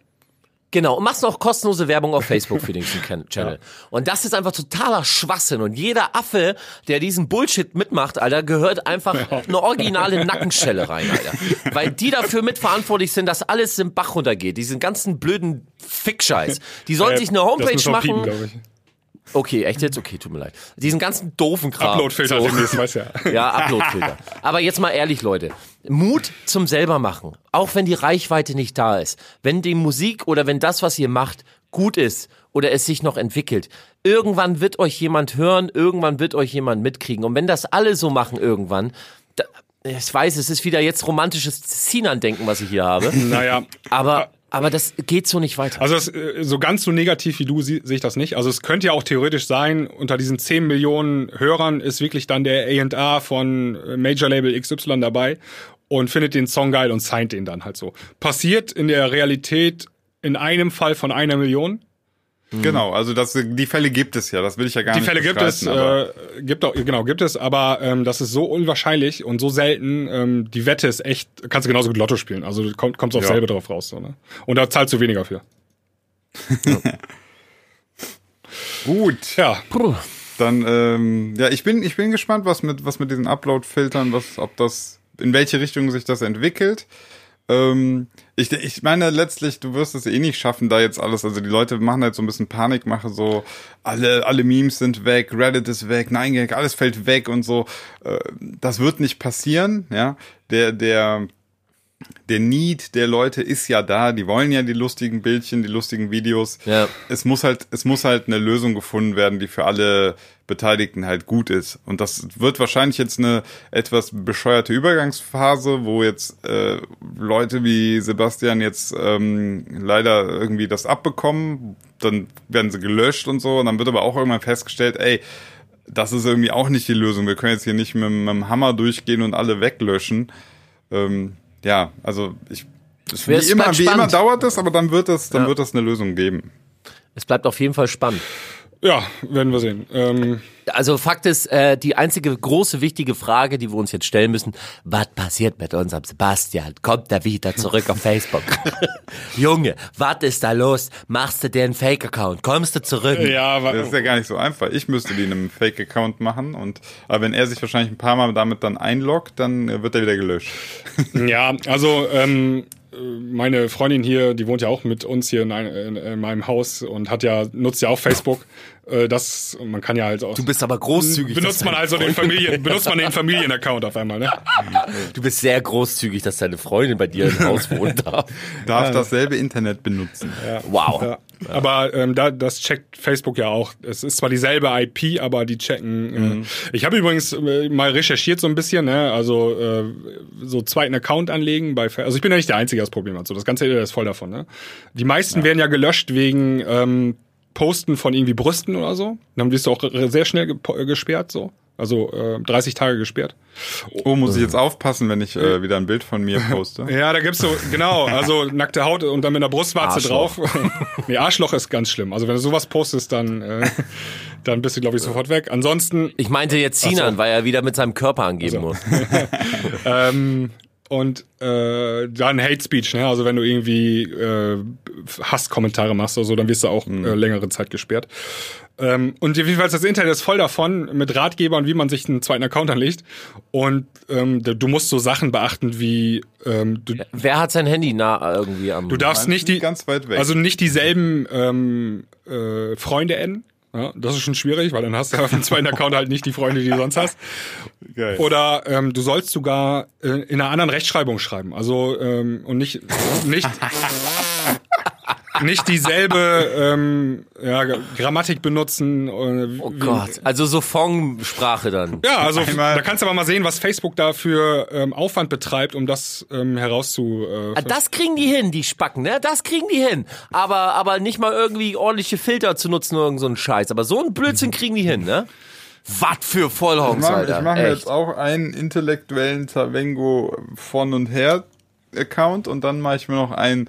Genau, und machst noch kostenlose Werbung auf Facebook für den Ch- [LAUGHS] Channel. Und das ist einfach totaler Schwachsinn. Und jeder Affe, der diesen Bullshit mitmacht, Alter, gehört einfach eine originale Nackenschelle rein, Alter. [LAUGHS] Weil die dafür mitverantwortlich sind, dass alles im Bach runtergeht. Diesen ganzen blöden Fickscheiß. Die sollen sich eine Äh, Homepage machen. piepen, okay, echt jetzt? Okay, tut mir leid. Diesen ganzen doofen Kram. Uploadfilter So. demnächst, weißt ja. [LAUGHS] Ja, Uploadfilter. Aber jetzt mal ehrlich, Leute. Mut zum selber machen. Auch wenn die Reichweite nicht da ist. Wenn die Musik oder wenn das, was ihr macht, gut ist oder es sich noch entwickelt. Irgendwann wird euch jemand hören, irgendwann wird euch jemand mitkriegen. Und wenn das alle so machen irgendwann, da, ich weiß, es ist wieder jetzt romantisches Sinan-Denken, was ich hier habe. Naja. Aber, aber das geht so nicht weiter. Also es, äh, so ganz so negativ wie du sehe ich das nicht. Also es könnte ja auch theoretisch sein, unter diesen 10 Millionen Hörern ist wirklich dann der A&R von äh, Major Label XY dabei und findet den Song geil und signed den dann halt so. Passiert in der Realität in einem Fall von einer Million. Genau, also das, die Fälle gibt es ja, das will ich ja gar Die nicht Fälle gibt es, äh, gibt auch, genau, gibt es, aber ähm, das ist so unwahrscheinlich und so selten. Ähm, die Wette ist echt, kannst du genauso gut Lotto spielen. Also kommt kommst aufs Ja. selbe drauf raus. So, ne? Und da zahlst du weniger für. [LAUGHS] Gut, Ja, Puh. dann, ähm, ja, ich bin, ich bin gespannt, was mit, was mit diesen Upload-Filtern, was, ob das, in welche Richtung sich das entwickelt. Ähm, ich, ich meine letztlich, du wirst es eh nicht schaffen, da jetzt alles, also die Leute machen halt so ein bisschen Panikmache, so alle, alle Memes sind weg, Reddit ist weg, Nein, alles fällt weg und so. Äh, das wird nicht passieren, ja. Der, der, der Need der Leute ist ja da, die wollen ja die lustigen Bildchen, die lustigen Videos. Ja. Es muss halt, es muss halt eine Lösung gefunden werden, die für alle Beteiligten halt gut ist. Und das wird wahrscheinlich jetzt eine etwas bescheuerte Übergangsphase, wo jetzt äh, Leute wie Sebastian jetzt ähm, leider irgendwie das abbekommen, dann werden sie gelöscht und so, und dann wird aber auch irgendwann festgestellt, ey, das ist irgendwie auch nicht die Lösung. Wir können jetzt hier nicht mit, mit dem Hammer durchgehen und alle weglöschen. Ähm, ja, also ich es, wie immer, wie immer dauert es, aber dann wird es, dann Ja. wird es eine Lösung geben. Es bleibt auf jeden Fall spannend. Ja, werden wir sehen. Ähm, Also Fakt ist, äh, die einzige große wichtige Frage, die wir uns jetzt stellen müssen, was passiert mit unserem Sebastian? Kommt er wieder zurück auf Facebook? [LAUGHS] Junge, was ist da los? Machst du dir einen Fake-Account? Kommst du zurück? ja, aber Das ist ja gar nicht so einfach. Ich müsste die in einem Fake-Account machen und aber wenn er sich wahrscheinlich ein paar Mal damit dann einloggt, dann äh, wird er wieder gelöscht. Ja, also ähm, meine Freundin hier, die wohnt ja auch mit uns hier in, ein, in, in meinem Haus und hat ja nutzt ja auch Facebook. Äh, das man kann ja halt auch. Du bist aber großzügig. benutzt man also den Freundin- Familien, [LAUGHS] benutzt man den Familienaccount auf einmal, ne? [LAUGHS] Du bist sehr großzügig, dass deine Freundin bei dir im Haus wohnen [LAUGHS] darf. Darf dasselbe Internet benutzen. Wow. Ja. Aber ähm, da, das checkt Facebook ja auch. Es ist zwar dieselbe IP, aber die checken. Äh, ich habe übrigens äh, mal recherchiert so ein bisschen, ne? Also äh, so zweiten Account anlegen bei. Fa- Also ich bin ja nicht der Einzige, der das Problem hat. So das ganze Internet ist voll davon. Ne? Die meisten werden ja gelöscht wegen ähm, Posten von irgendwie Brüsten oder so. Dann wirst du auch sehr schnell äh, gesperrt so. Also äh, 30 Tage gesperrt. Oh, muss ich jetzt aufpassen, wenn ich äh, wieder ein Bild von mir poste? [LAUGHS] Ja, da gibt's so, genau, also [LAUGHS] nackte Haut und dann mit einer Brustwarze Arschloch. drauf. [LAUGHS] nee, Arschloch ist ganz schlimm. Also wenn du sowas postest, dann, äh, dann bist du, glaube ich, sofort weg. Ansonsten, Ich meinte jetzt Sinan, weil er wieder mit seinem Körper angeben muss. ähm, und äh, dann Hate Speech, ne? Also wenn du irgendwie äh, Hasskommentare machst oder so, dann wirst du auch äh, längere Zeit gesperrt. Ähm, und jedenfalls das Internet ist voll davon mit Ratgebern, wie man sich einen zweiten Account anlegt. Und ähm, du musst so Sachen beachten wie ähm, du, Wer hat sein Handy nah irgendwie am... Du darfst nicht die ganz weit weg. Also nicht dieselben ähm, äh, Freunde adden. Ja, das ist schon schwierig, weil dann hast du auf dem zweiten Account halt nicht die Freunde, die du sonst hast. Geil. Oder ähm, du sollst sogar äh, in einer anderen Rechtschreibung schreiben. Also ähm, und nicht nicht [LAUGHS] nicht dieselbe ähm, ja, Grammatik benutzen. Äh, Oh Gott, also so Fong-Sprache dann. Ja, also Einmal- da kannst du aber mal sehen, was Facebook da für ähm, Aufwand betreibt, um das ähm, herauszu. Äh, Ah, Das kriegen die hin, die Spacken, ne? Das kriegen die hin. Aber, aber nicht mal irgendwie ordentliche Filter zu nutzen oder irgend so einen Scheiß. Aber so einen Blödsinn kriegen die hin, ne? Was für Ich Vollhongs, mache Alter. ich mach mir jetzt auch einen intellektuellen Tavengo von und her Account und dann mache ich mir noch einen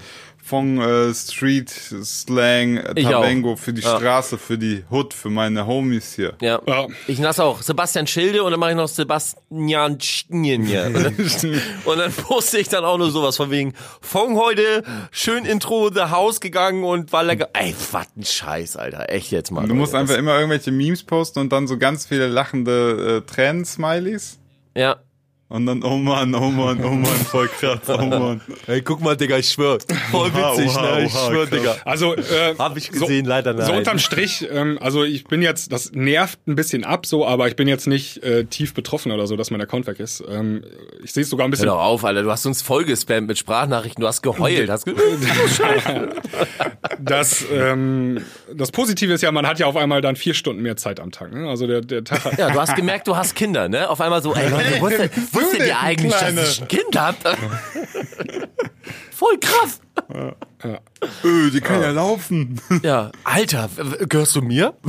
von äh, Street Slang äh. Tavengo für die Ja. Straße, für die Hood, für meine Homies hier. Ja. Ja. Ich nass auch. Sebastian Schilde und dann mache ich noch Sebastian Schnjenje. [LAUGHS] Und, dann- und dann poste ich dann auch nur sowas von wegen Fong heute, schön Intro The House gegangen und war lecker. Ey, was ein Scheiß, Alter. Echt jetzt mal. Du musst Leute. einfach immer irgendwelche Memes posten und dann so ganz viele lachende äh, Tränen-Smileys. Ja. Und dann, oh Mann, oh Mann, oh Mann, [LAUGHS] voll krass, oh Mann. Ey, guck mal, Digga, ich schwör. Voll Oha, witzig, oha, ne? Ich oha, schwör, krass. Digga. Also äh, Hab ich gesehen, leider nein. So unterm Strich, ähm, also ich bin jetzt, das nervt ein bisschen ab, so, aber ich bin jetzt nicht äh, tief betroffen oder so, dass mein Account weg ist. Ähm, ich sehe es sogar ein Hör bisschen. doch auf, Alter. Du hast uns voll gespammt mit Sprachnachrichten. Du hast geheult. Hast ge [LAUGHS] Das, ähm, das Positive ist ja, man hat ja auf einmal dann vier Stunden mehr Zeit am Tag. Ne? Also der, der Tag hat, ja, du hast gemerkt, du hast Kinder, ne? Auf einmal so, ey Leute, [LAUGHS] wusstet, wusstet denn, ihr eigentlich, Kleine? dass ich ein Kind hab? Voll krass. Öh, die kann ja laufen. Ja, Alter, gehörst du mir? [LAUGHS]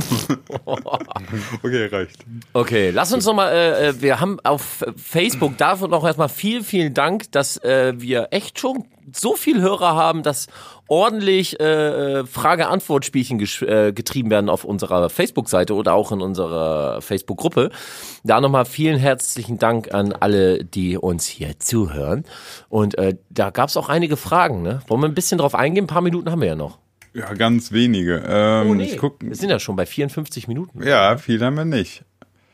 Okay, reicht. Okay, lass uns nochmal, äh, äh, wir haben auf Facebook dafür noch erstmal vielen, vielen Dank, dass äh, wir echt schon so viel Hörer haben, dass ordentlich äh, äh, Frage-Antwort-Spielchen äh, getrieben werden auf unserer Facebook-Seite oder auch in unserer Facebook-Gruppe. Da nochmal vielen herzlichen Dank an alle, die uns hier zuhören. Und äh, da gab es auch einige Fragen, ne? Wollen wir ein bisschen drauf eingehen? Ein paar Minuten haben wir ja noch. Ja, ganz wenige. Ähm, Oh nee, ich guck, wir sind ja schon bei 54 Minuten. ja, viel haben wir nicht.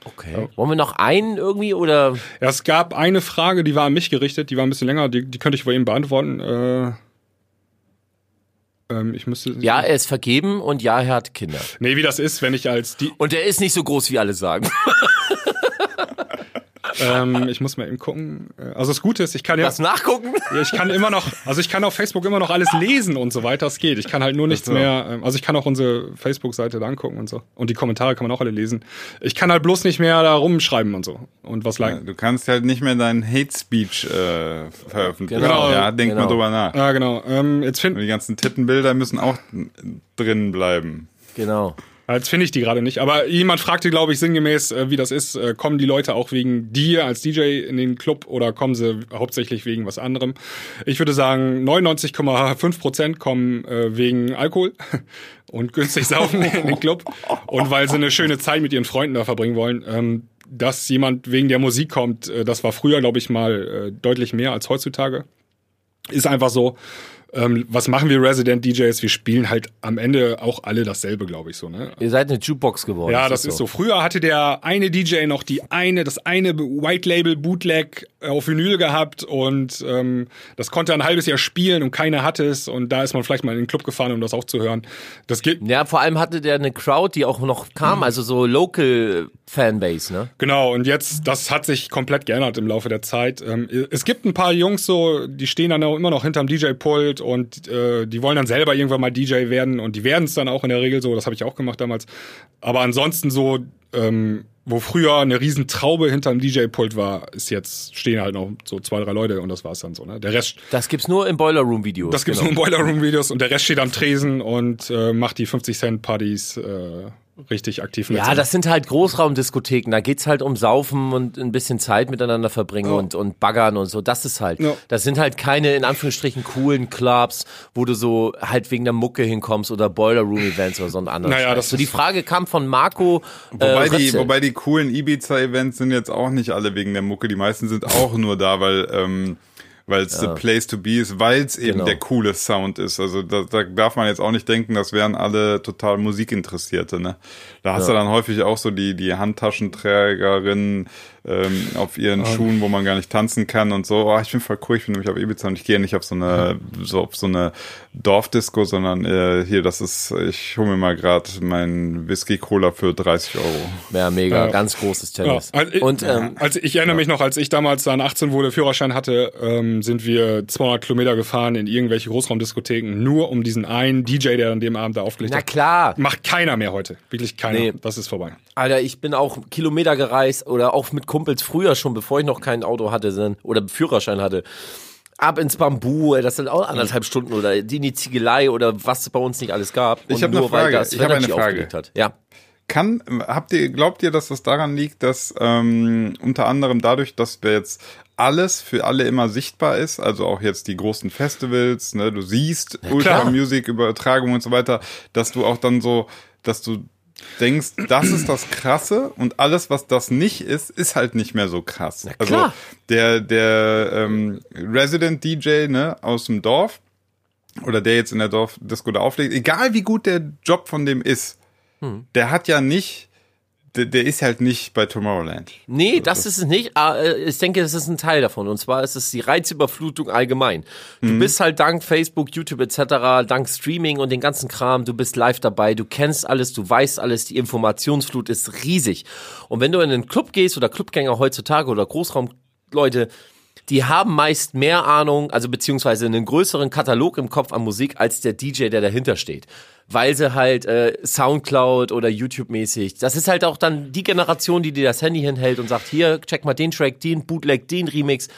Okay. Wollen wir noch einen irgendwie oder... ja, es gab eine Frage, die war an mich gerichtet, die war ein bisschen länger, die, die könnte ich wohl eben beantworten. Äh, ähm, ich müsste. Ja, er ist vergeben und ja, er hat Kinder. Nee, wie das ist, wenn ich als die. Und er ist nicht so groß, wie alle sagen. [LAUGHS] Ähm, ich muss mal eben gucken. Äh, Also das Gute ist, ich kann ja. Was nachgucken? Ja, ich kann immer noch, also ich kann auf Facebook immer noch alles lesen und so weiter. Es geht. Ich kann halt nur nichts so. mehr. ähm, Also ich kann auch unsere Facebook-Seite da angucken und so. Und die Kommentare kann man auch alle lesen. Ich kann halt bloß nicht mehr da rumschreiben und so. Und was liken. Du kannst halt nicht mehr deinen Hate Speech äh, veröffentlichen. Genau, ja, denk genau. mal drüber nach. Ja, genau. Ähm, jetzt Und finden. die ganzen Tittenbilder müssen auch drin bleiben. Genau. Jetzt finde ich die gerade nicht. Aber jemand fragte, glaube ich, sinngemäß, äh, wie das ist. Äh, kommen die Leute auch wegen dir als DJ in den Club oder kommen sie hauptsächlich wegen was anderem? Ich würde sagen, 99,5 Prozent kommen äh, wegen Alkohol [LAUGHS] und günstig saufen in den Club und weil sie eine schöne Zeit mit ihren Freunden da verbringen wollen. Ähm, dass jemand wegen der Musik kommt, das war früher, glaube ich, mal deutlich mehr als heutzutage. Ist einfach so. Ähm, was machen wir Resident DJs? Wir spielen halt am Ende auch alle dasselbe, glaube ich so. Ne? Ihr seid eine Jukebox geworden. Ja, das ist so. Früher hatte der eine DJ noch die eine, das eine White Label Bootleg auf Vinyl gehabt und ähm, das konnte ein halbes Jahr spielen und keiner hatte es und da ist man vielleicht mal in den Club gefahren, um das auch zu hören. Das geht. Ja, vor allem hatte der eine Crowd, die auch noch kam, also so Local Fanbase, ne? Genau, und jetzt, das hat sich komplett geändert im Laufe der Zeit. Ähm, es gibt ein paar Jungs so, die stehen dann auch immer noch hinterm DJ-Pult und äh, die wollen dann selber irgendwann mal DJ werden und die werden es dann auch in der Regel so, das habe ich auch gemacht damals. Aber ansonsten so, ähm, wo früher eine riesen Traube hinterm DJ-Pult war, ist jetzt, stehen halt noch so zwei, drei Leute und das war's dann so. Ne? Der Rest, Das gibt's nur im Boiler Room Videos. das gibt's genau. nur in Boiler Room Videos und der Rest steht am Tresen und äh, macht die 50 Cent Partys äh, richtig aktiv. Ja, das sind halt Großraumdiskotheken. Da geht's halt um Saufen und ein bisschen Zeit miteinander verbringen und, und Baggern und so. Das ist halt. Ja. Das sind halt keine, in Anführungsstrichen, coolen Clubs, wo du so halt wegen der Mucke hinkommst oder Boiler Room Events oder so ein anderes. Naja, Scheiß. das so die Frage kam von Marco. Wobei, äh, die, wobei die coolen Ibiza-Events sind jetzt auch nicht alle wegen der Mucke. Die meisten sind auch nur da, weil ähm, weil es the place to be ist, weil es eben Genau. der coole Sound ist. Also da, da darf man jetzt auch nicht denken, das wären alle total Musikinteressierte. Ne? Da hast du dann häufig auch so die die Handtaschenträgerinnen ähm, auf ihren Schuhen, wo man gar nicht tanzen kann und so. Oh, ich bin voll cool, ich bin nämlich auf Ibiza und ich gehe nicht auf so eine so auf so eine Dorfdisco, sondern äh, hier, das ist, ich hole mir mal gerade meinen Whisky Cola für 30 Euro. ja, mega, Ja. ganz großes Ja, Tennis. also ich, und ähm, also ich erinnere mich noch, als ich damals dann 18 wurde, Führerschein hatte, ähm, sind wir 200 Kilometer gefahren in irgendwelche Großraumdiskotheken, nur um diesen einen DJ, der an dem Abend da aufgelegt na hat. klar, Macht keiner mehr heute. Wirklich keiner. Nee. Das ist vorbei. Alter, ich bin auch Kilometer gereist oder auch mit Kumpels früher schon, bevor ich noch kein Auto hatte oder Führerschein hatte. Ab ins Bambu, ey, das sind auch anderthalb Stunden oder die in die Ziegelei oder was es bei uns nicht alles gab. Ich Und hab eine Frage. Ich hab eine Frage. Hat. Ja. Kann, habt ihr, glaubt ihr, dass das daran liegt, dass ähm, unter anderem dadurch, dass wir jetzt alles für alle immer sichtbar ist, also auch jetzt die großen Festivals, ne, du siehst Ultra Music Übertragungen und so weiter, dass du auch dann so, dass du denkst, das ist das Krasse und alles, was das nicht ist, ist halt nicht mehr so krass. Also klar. der der ähm, Resident DJ ne aus dem Dorf oder der jetzt in der Dorfdisco da auflegt, egal wie gut der Job von dem ist, der hat ja nicht, der, der ist halt nicht bei Tomorrowland. Nee, das ist es nicht. aber, äh, Ich denke, das ist ein Teil davon. Und zwar ist es die Reizüberflutung allgemein. Du bist halt dank Facebook, YouTube etc., dank Streaming und den ganzen Kram, du bist live dabei, du kennst alles, du weißt alles, die Informationsflut ist riesig. Und wenn du in einen Club gehst oder Clubgänger heutzutage oder Großraumleute, die haben meist mehr Ahnung, also beziehungsweise einen größeren Katalog im Kopf an Musik als der DJ, der dahinter steht. Weil sie halt äh, Soundcloud oder YouTube-mäßig, das ist halt auch dann die Generation, die dir das Handy hinhält und sagt, hier, check mal den Track, den Bootleg, den Remix.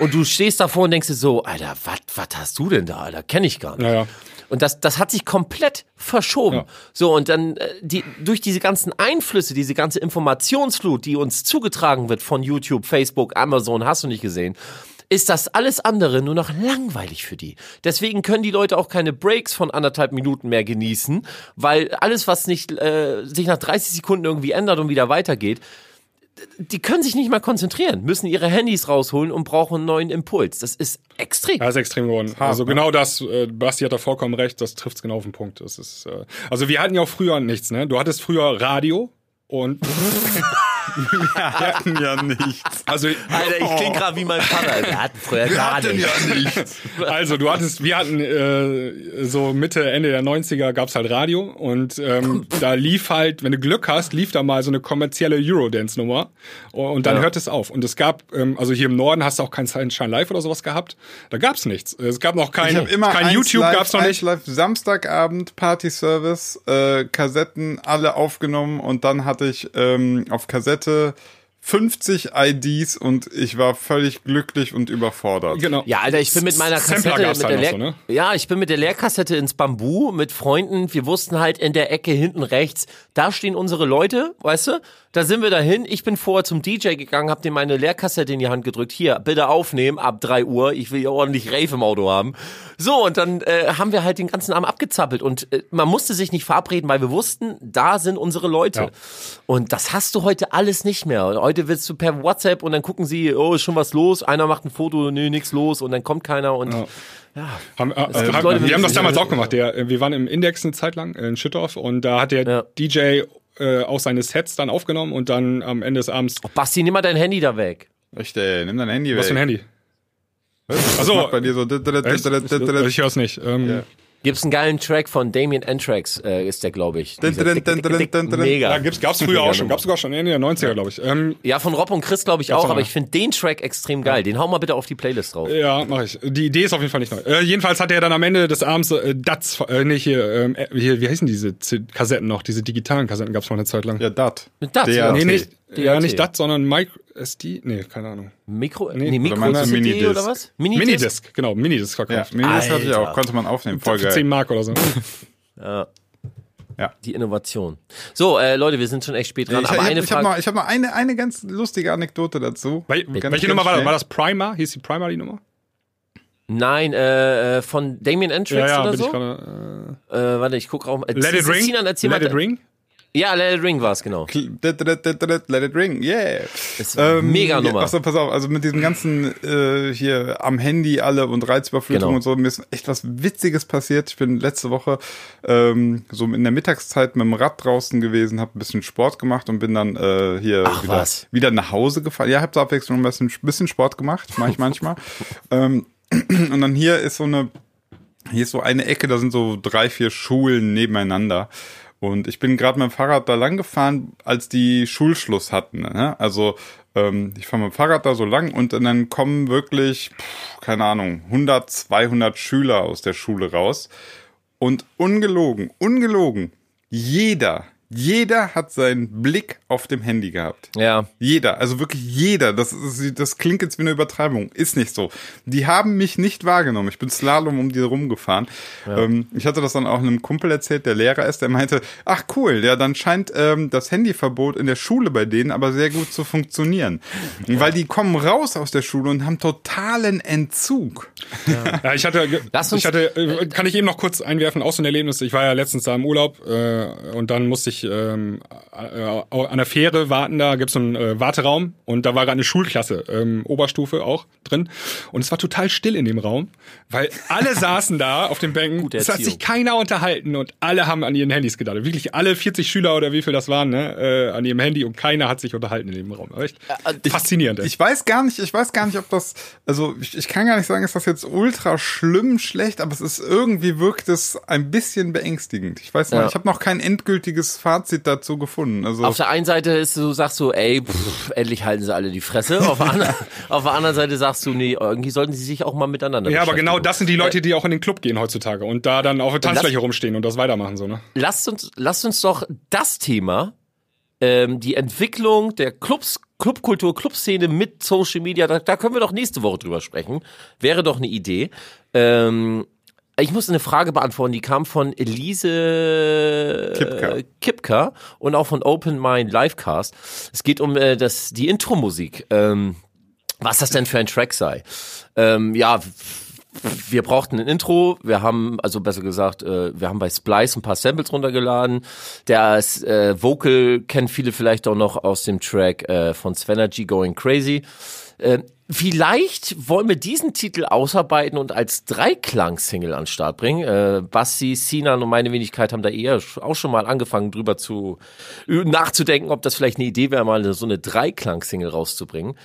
Und du stehst davor und denkst dir so, Alter, was hast du denn da, Alter? Kenn ich gar nicht. Ja, ja. Und das, das hat sich komplett verschoben. Ja. So, und dann äh, die, durch diese ganzen Einflüsse, diese ganze Informationsflut, die uns zugetragen wird von YouTube, Facebook, Amazon, hast du nicht gesehen, ist das alles andere nur noch langweilig für die. Deswegen können die Leute auch keine Breaks von anderthalb Minuten mehr genießen, weil alles, was nicht äh, sich nach 30 Sekunden irgendwie ändert und wieder weitergeht, die können sich nicht mal konzentrieren, müssen ihre Handys rausholen und brauchen einen neuen Impuls. Das ist extrem. Ja, ist extrem geworden. also genau das, äh, Basti hat da vollkommen recht, das trifft's genau auf den Punkt. Das ist, äh, also wir hatten ja auch früher nichts, ne? Du hattest früher Radio und [LAUGHS] Wir hatten ja nichts. also Alter, ich klinge gerade wie mein Vater. Wir hatten früher gar nichts. nichts. [LAUGHS] Also du hattest, wir hatten äh, so Mitte, Ende der 90er gab's halt Radio und ähm, da lief halt, wenn du Glück hast, lief da mal so eine kommerzielle Eurodance-Nummer und dann Ja. hört es auf. Und es gab, ähm, also hier im Norden hast du auch kein Sunshine Live oder sowas gehabt. Da gab's nichts. Es gab noch kein, Ich habe immer kein YouTube live, gab's noch nicht. Live, Samstagabend Party-Service, äh, Kassetten alle aufgenommen und dann hatte ich ähm, auf Kassette 50 IDs und ich war völlig glücklich und überfordert. Genau. Ja, Alter, ich bin mit meiner Kassette, mit der Leer so, ne? ja, ich bin mit der Leerkassette ins Bambu mit Freunden. Wir wussten halt in der Ecke hinten rechts, da stehen unsere Leute, weißt du? Da sind wir dahin. Ich bin vorher zum DJ gegangen, hab dem meine Leerkassette in die Hand gedrückt. Hier, bitte aufnehmen ab 3 Uhr. Ich will ja ordentlich Rave im Auto haben. So, und dann äh, haben wir halt den ganzen Abend abgezappelt. Und äh, man musste sich nicht verabreden, weil wir wussten, da sind unsere Leute. Ja. Und das hast du heute alles nicht mehr. Heute willst du per WhatsApp und dann gucken sie, oh, ist schon was los. Einer macht ein Foto, nee, nix los. Und dann kommt keiner und ja. Haben, äh, haben, Leute, wir haben das damals auch gemacht. Der, äh, wir waren im Index eine Zeit lang in Schüttorf und da hat der Ja. DJ äh, auch seine Sets dann aufgenommen und dann am Ende des Abends. Basti, nimm mal dein Handy da weg. Echt, ey, nimm dein Handy Was weg. für ein Handy? Was Achso. bei dir so. Ich, ich hör's nicht. Ähm, Gibt's einen geilen Track von Damien Antrax, äh, ist der, glaube ich. Dieser dick, dick, dick. Mega. Ja, gibt's, gab's früher auch schon. Gab's sogar schon Ende der 90er, glaube ich. Ähm, Ja, von Rob und Chris glaube ich auch, aber ich finde den Track extrem geil. Den hau mal bitte auf die Playlist drauf. ja, mache ich. Die Idee ist auf jeden Fall nicht neu. Äh, jedenfalls hat er dann am Ende des Abends äh, DATs, äh, nicht hier, ähm, äh, hier, wie heißen diese Z Kassetten noch? Diese digitalen Kassetten gab's mal eine Zeit lang. Ja, dat. Mit dat, ja. nee, nicht, DAT. ja, nicht DAT, sondern Micro SD. Nee, keine Ahnung. Mikro, Nee, nee, oder Mikro CD Minidisc? oder was? Minidisc? Minidisc, genau, Minidisc Ja, verkauft. Minis hatte ich auch. Konnte man aufnehmen. Voll Für 10 geil. Mark oder so. [LAUGHS] Die Innovation. So, äh, Leute, wir sind schon echt spät dran, Ich, aber ich, eine ich habe noch, ich hab noch eine, eine ganz lustige Anekdote dazu. Wel Ganz, welche ganz Nummer war das? War das Primer? Hieß die Primer die Nummer? Nein, äh, äh, von Damien Antrax oder bin so? ich gerade. äh, warte, ich guck auch. Äh, Äh, Let it ring. Sinan, erzähl Let mal, it ring. Ja, Let It Ring war es, genau. Let it ring, yeah. Das ist mega Nummer. Achso, pass auf, also mit diesem ganzen äh, hier am Handy alle und Reizüberflutung Genau. und so, mir ist echt was Witziges passiert. Ich bin letzte Woche ähm, so in der Mittagszeit mit dem Rad draußen gewesen, habe ein bisschen Sport gemacht und bin dann äh, hier Ach, wieder, was? wieder nach Hause gefahren. Ja, hab zur Abwechslung ein bisschen, bisschen Sport gemacht, mache ich [LAUGHS] manchmal. ähm, [CLEARS THROAT] und dann hier ist so eine hier ist so eine Ecke, da sind so drei, vier Schulen nebeneinander. Und ich bin gerade mit dem Fahrrad da lang gefahren, als die Schulschluss hatten. Ne? Also ähm, ich fahre mit dem Fahrrad da so lang und dann kommen wirklich, pff, keine Ahnung, 100, 200 Schüler aus der Schule raus. Und ungelogen, ungelogen, jeder, jeder hat seinen Blick auf dem Handy gehabt. Ja. Jeder, also wirklich jeder. Das, ist, das klingt jetzt wie eine Übertreibung. Ist nicht so. Die haben mich nicht wahrgenommen. Ich bin Slalom um die rumgefahren. Ähm, ich hatte das dann auch einem Kumpel erzählt, der Lehrer ist, der meinte, ach cool, ja, dann scheint ähm, das Handyverbot in der Schule bei denen aber sehr gut zu funktionieren. Weil die kommen raus aus der Schule und haben totalen Entzug. Ja, ich hatte, Lass uns- ich hatte, äh, kann ich eben noch kurz einwerfen, auch so ein Erlebnis. Ich war ja letztens da im Urlaub äh, und dann musste ich ähm, äh, an der Fähre warten. Da gibt's so einen äh, Warteraum und da war gerade eine Schulklasse, ähm, Oberstufe auch drin. Und es war total still in dem Raum, weil alle [LAUGHS] saßen da auf den Bänken. Gute Es hat sich keiner unterhalten und alle haben an ihren Handys gedacht. Wirklich alle 40 Schüler oder wie viel das waren, ne, äh, an ihrem Handy und keiner hat sich unterhalten in dem Raum. Echt faszinierend. ey. Ich weiß gar nicht, ich weiß gar nicht, ob das, also ich, ich kann gar nicht sagen, ist das jetzt ultra schlimm, schlecht, aber es ist irgendwie wirkt es ein bisschen beängstigend. Ich weiß noch, Ja. ich habe noch kein endgültiges Fazit dazu gefunden. Also Auf der einen Seite ist du sagst du, ey, pff, endlich halten sie alle die Fresse. Auf der, anderen, [LAUGHS] auf der anderen Seite sagst du, nee, irgendwie sollten sie sich auch mal miteinander ja, aber genau das sind die Leute, die auch in den Club gehen heutzutage und da dann auf der Tanzfläche rumstehen und das weitermachen so, ne? lasst uns, lasst uns doch das Thema, ähm, die Entwicklung der Clubs, Clubkultur, Clubszene mit Social Media, da, da können wir doch nächste Woche drüber sprechen. Wäre doch eine Idee. Ähm, ich muss eine Frage beantworten, die kam von Elise Kipka. äh, Kipka und auch von Open Mind Livecast. Es geht um äh, das, die Intro-Musik. Ähm, was das denn für ein Track sei. Ähm, ja, wir brauchten ein Intro. Wir haben, also besser gesagt, äh, wir haben bei Splice ein paar Samples runtergeladen. Das äh, Vocal kennen viele vielleicht auch noch aus dem Track äh, von Svenergy Going Crazy. Vielleicht wollen wir diesen Titel ausarbeiten und als Dreiklang-Single an den Start bringen. Äh, Bassi, Sinan und meine Wenigkeit haben da eher auch schon mal angefangen, drüber zu nachzudenken, ob das vielleicht eine Idee wäre, mal so eine Dreiklang-Single rauszubringen.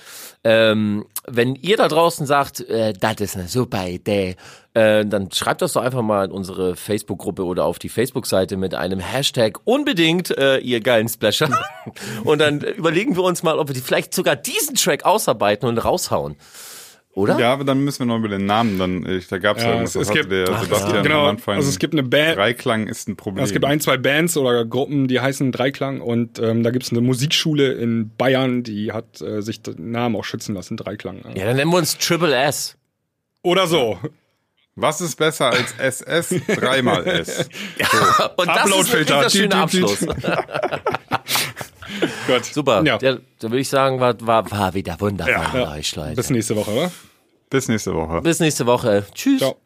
Ähm, wenn ihr da draußen sagt, äh, das ist eine super Idee, äh, dann schreibt das doch einfach mal in unsere Facebook-Gruppe oder auf die Facebook-Seite mit einem Hashtag unbedingt, äh, ihr geilen Splasher. [LAUGHS] und dann überlegen wir uns mal, ob wir die vielleicht sogar diesen Track ausarbeiten und raushauen. Oder? Ja, aber dann müssen wir noch über den Namen dann. Ich, da gab es Ja, ja, irgendwas, es- es gibt- der Ach, Sebastian ja. Genau, am Anfang. also es gibt eine Band, Dreiklang ist ein Problem. es gibt ein, zwei Bands oder Gruppen, die heißen Dreiklang und ähm, da gibt es eine Musikschule in Bayern, die hat äh, sich den Namen auch schützen lassen, Dreiklang. Ja, dann nennen wir uns Triple S. Oder so. Was ist besser als SS? [LAUGHS] Dreimal S. Und das ist wirklich Upload-Filter. das schöne Düt, düt, Abschluss. [LAUGHS] Gut. Super. Ja. Ja. Da würde ich sagen, war, war, war wieder wunderbar Ja. bei euch, Leute. Bis nächste Woche, oder? Bis nächste Woche. Bis nächste Woche. Tschüss. Ciao.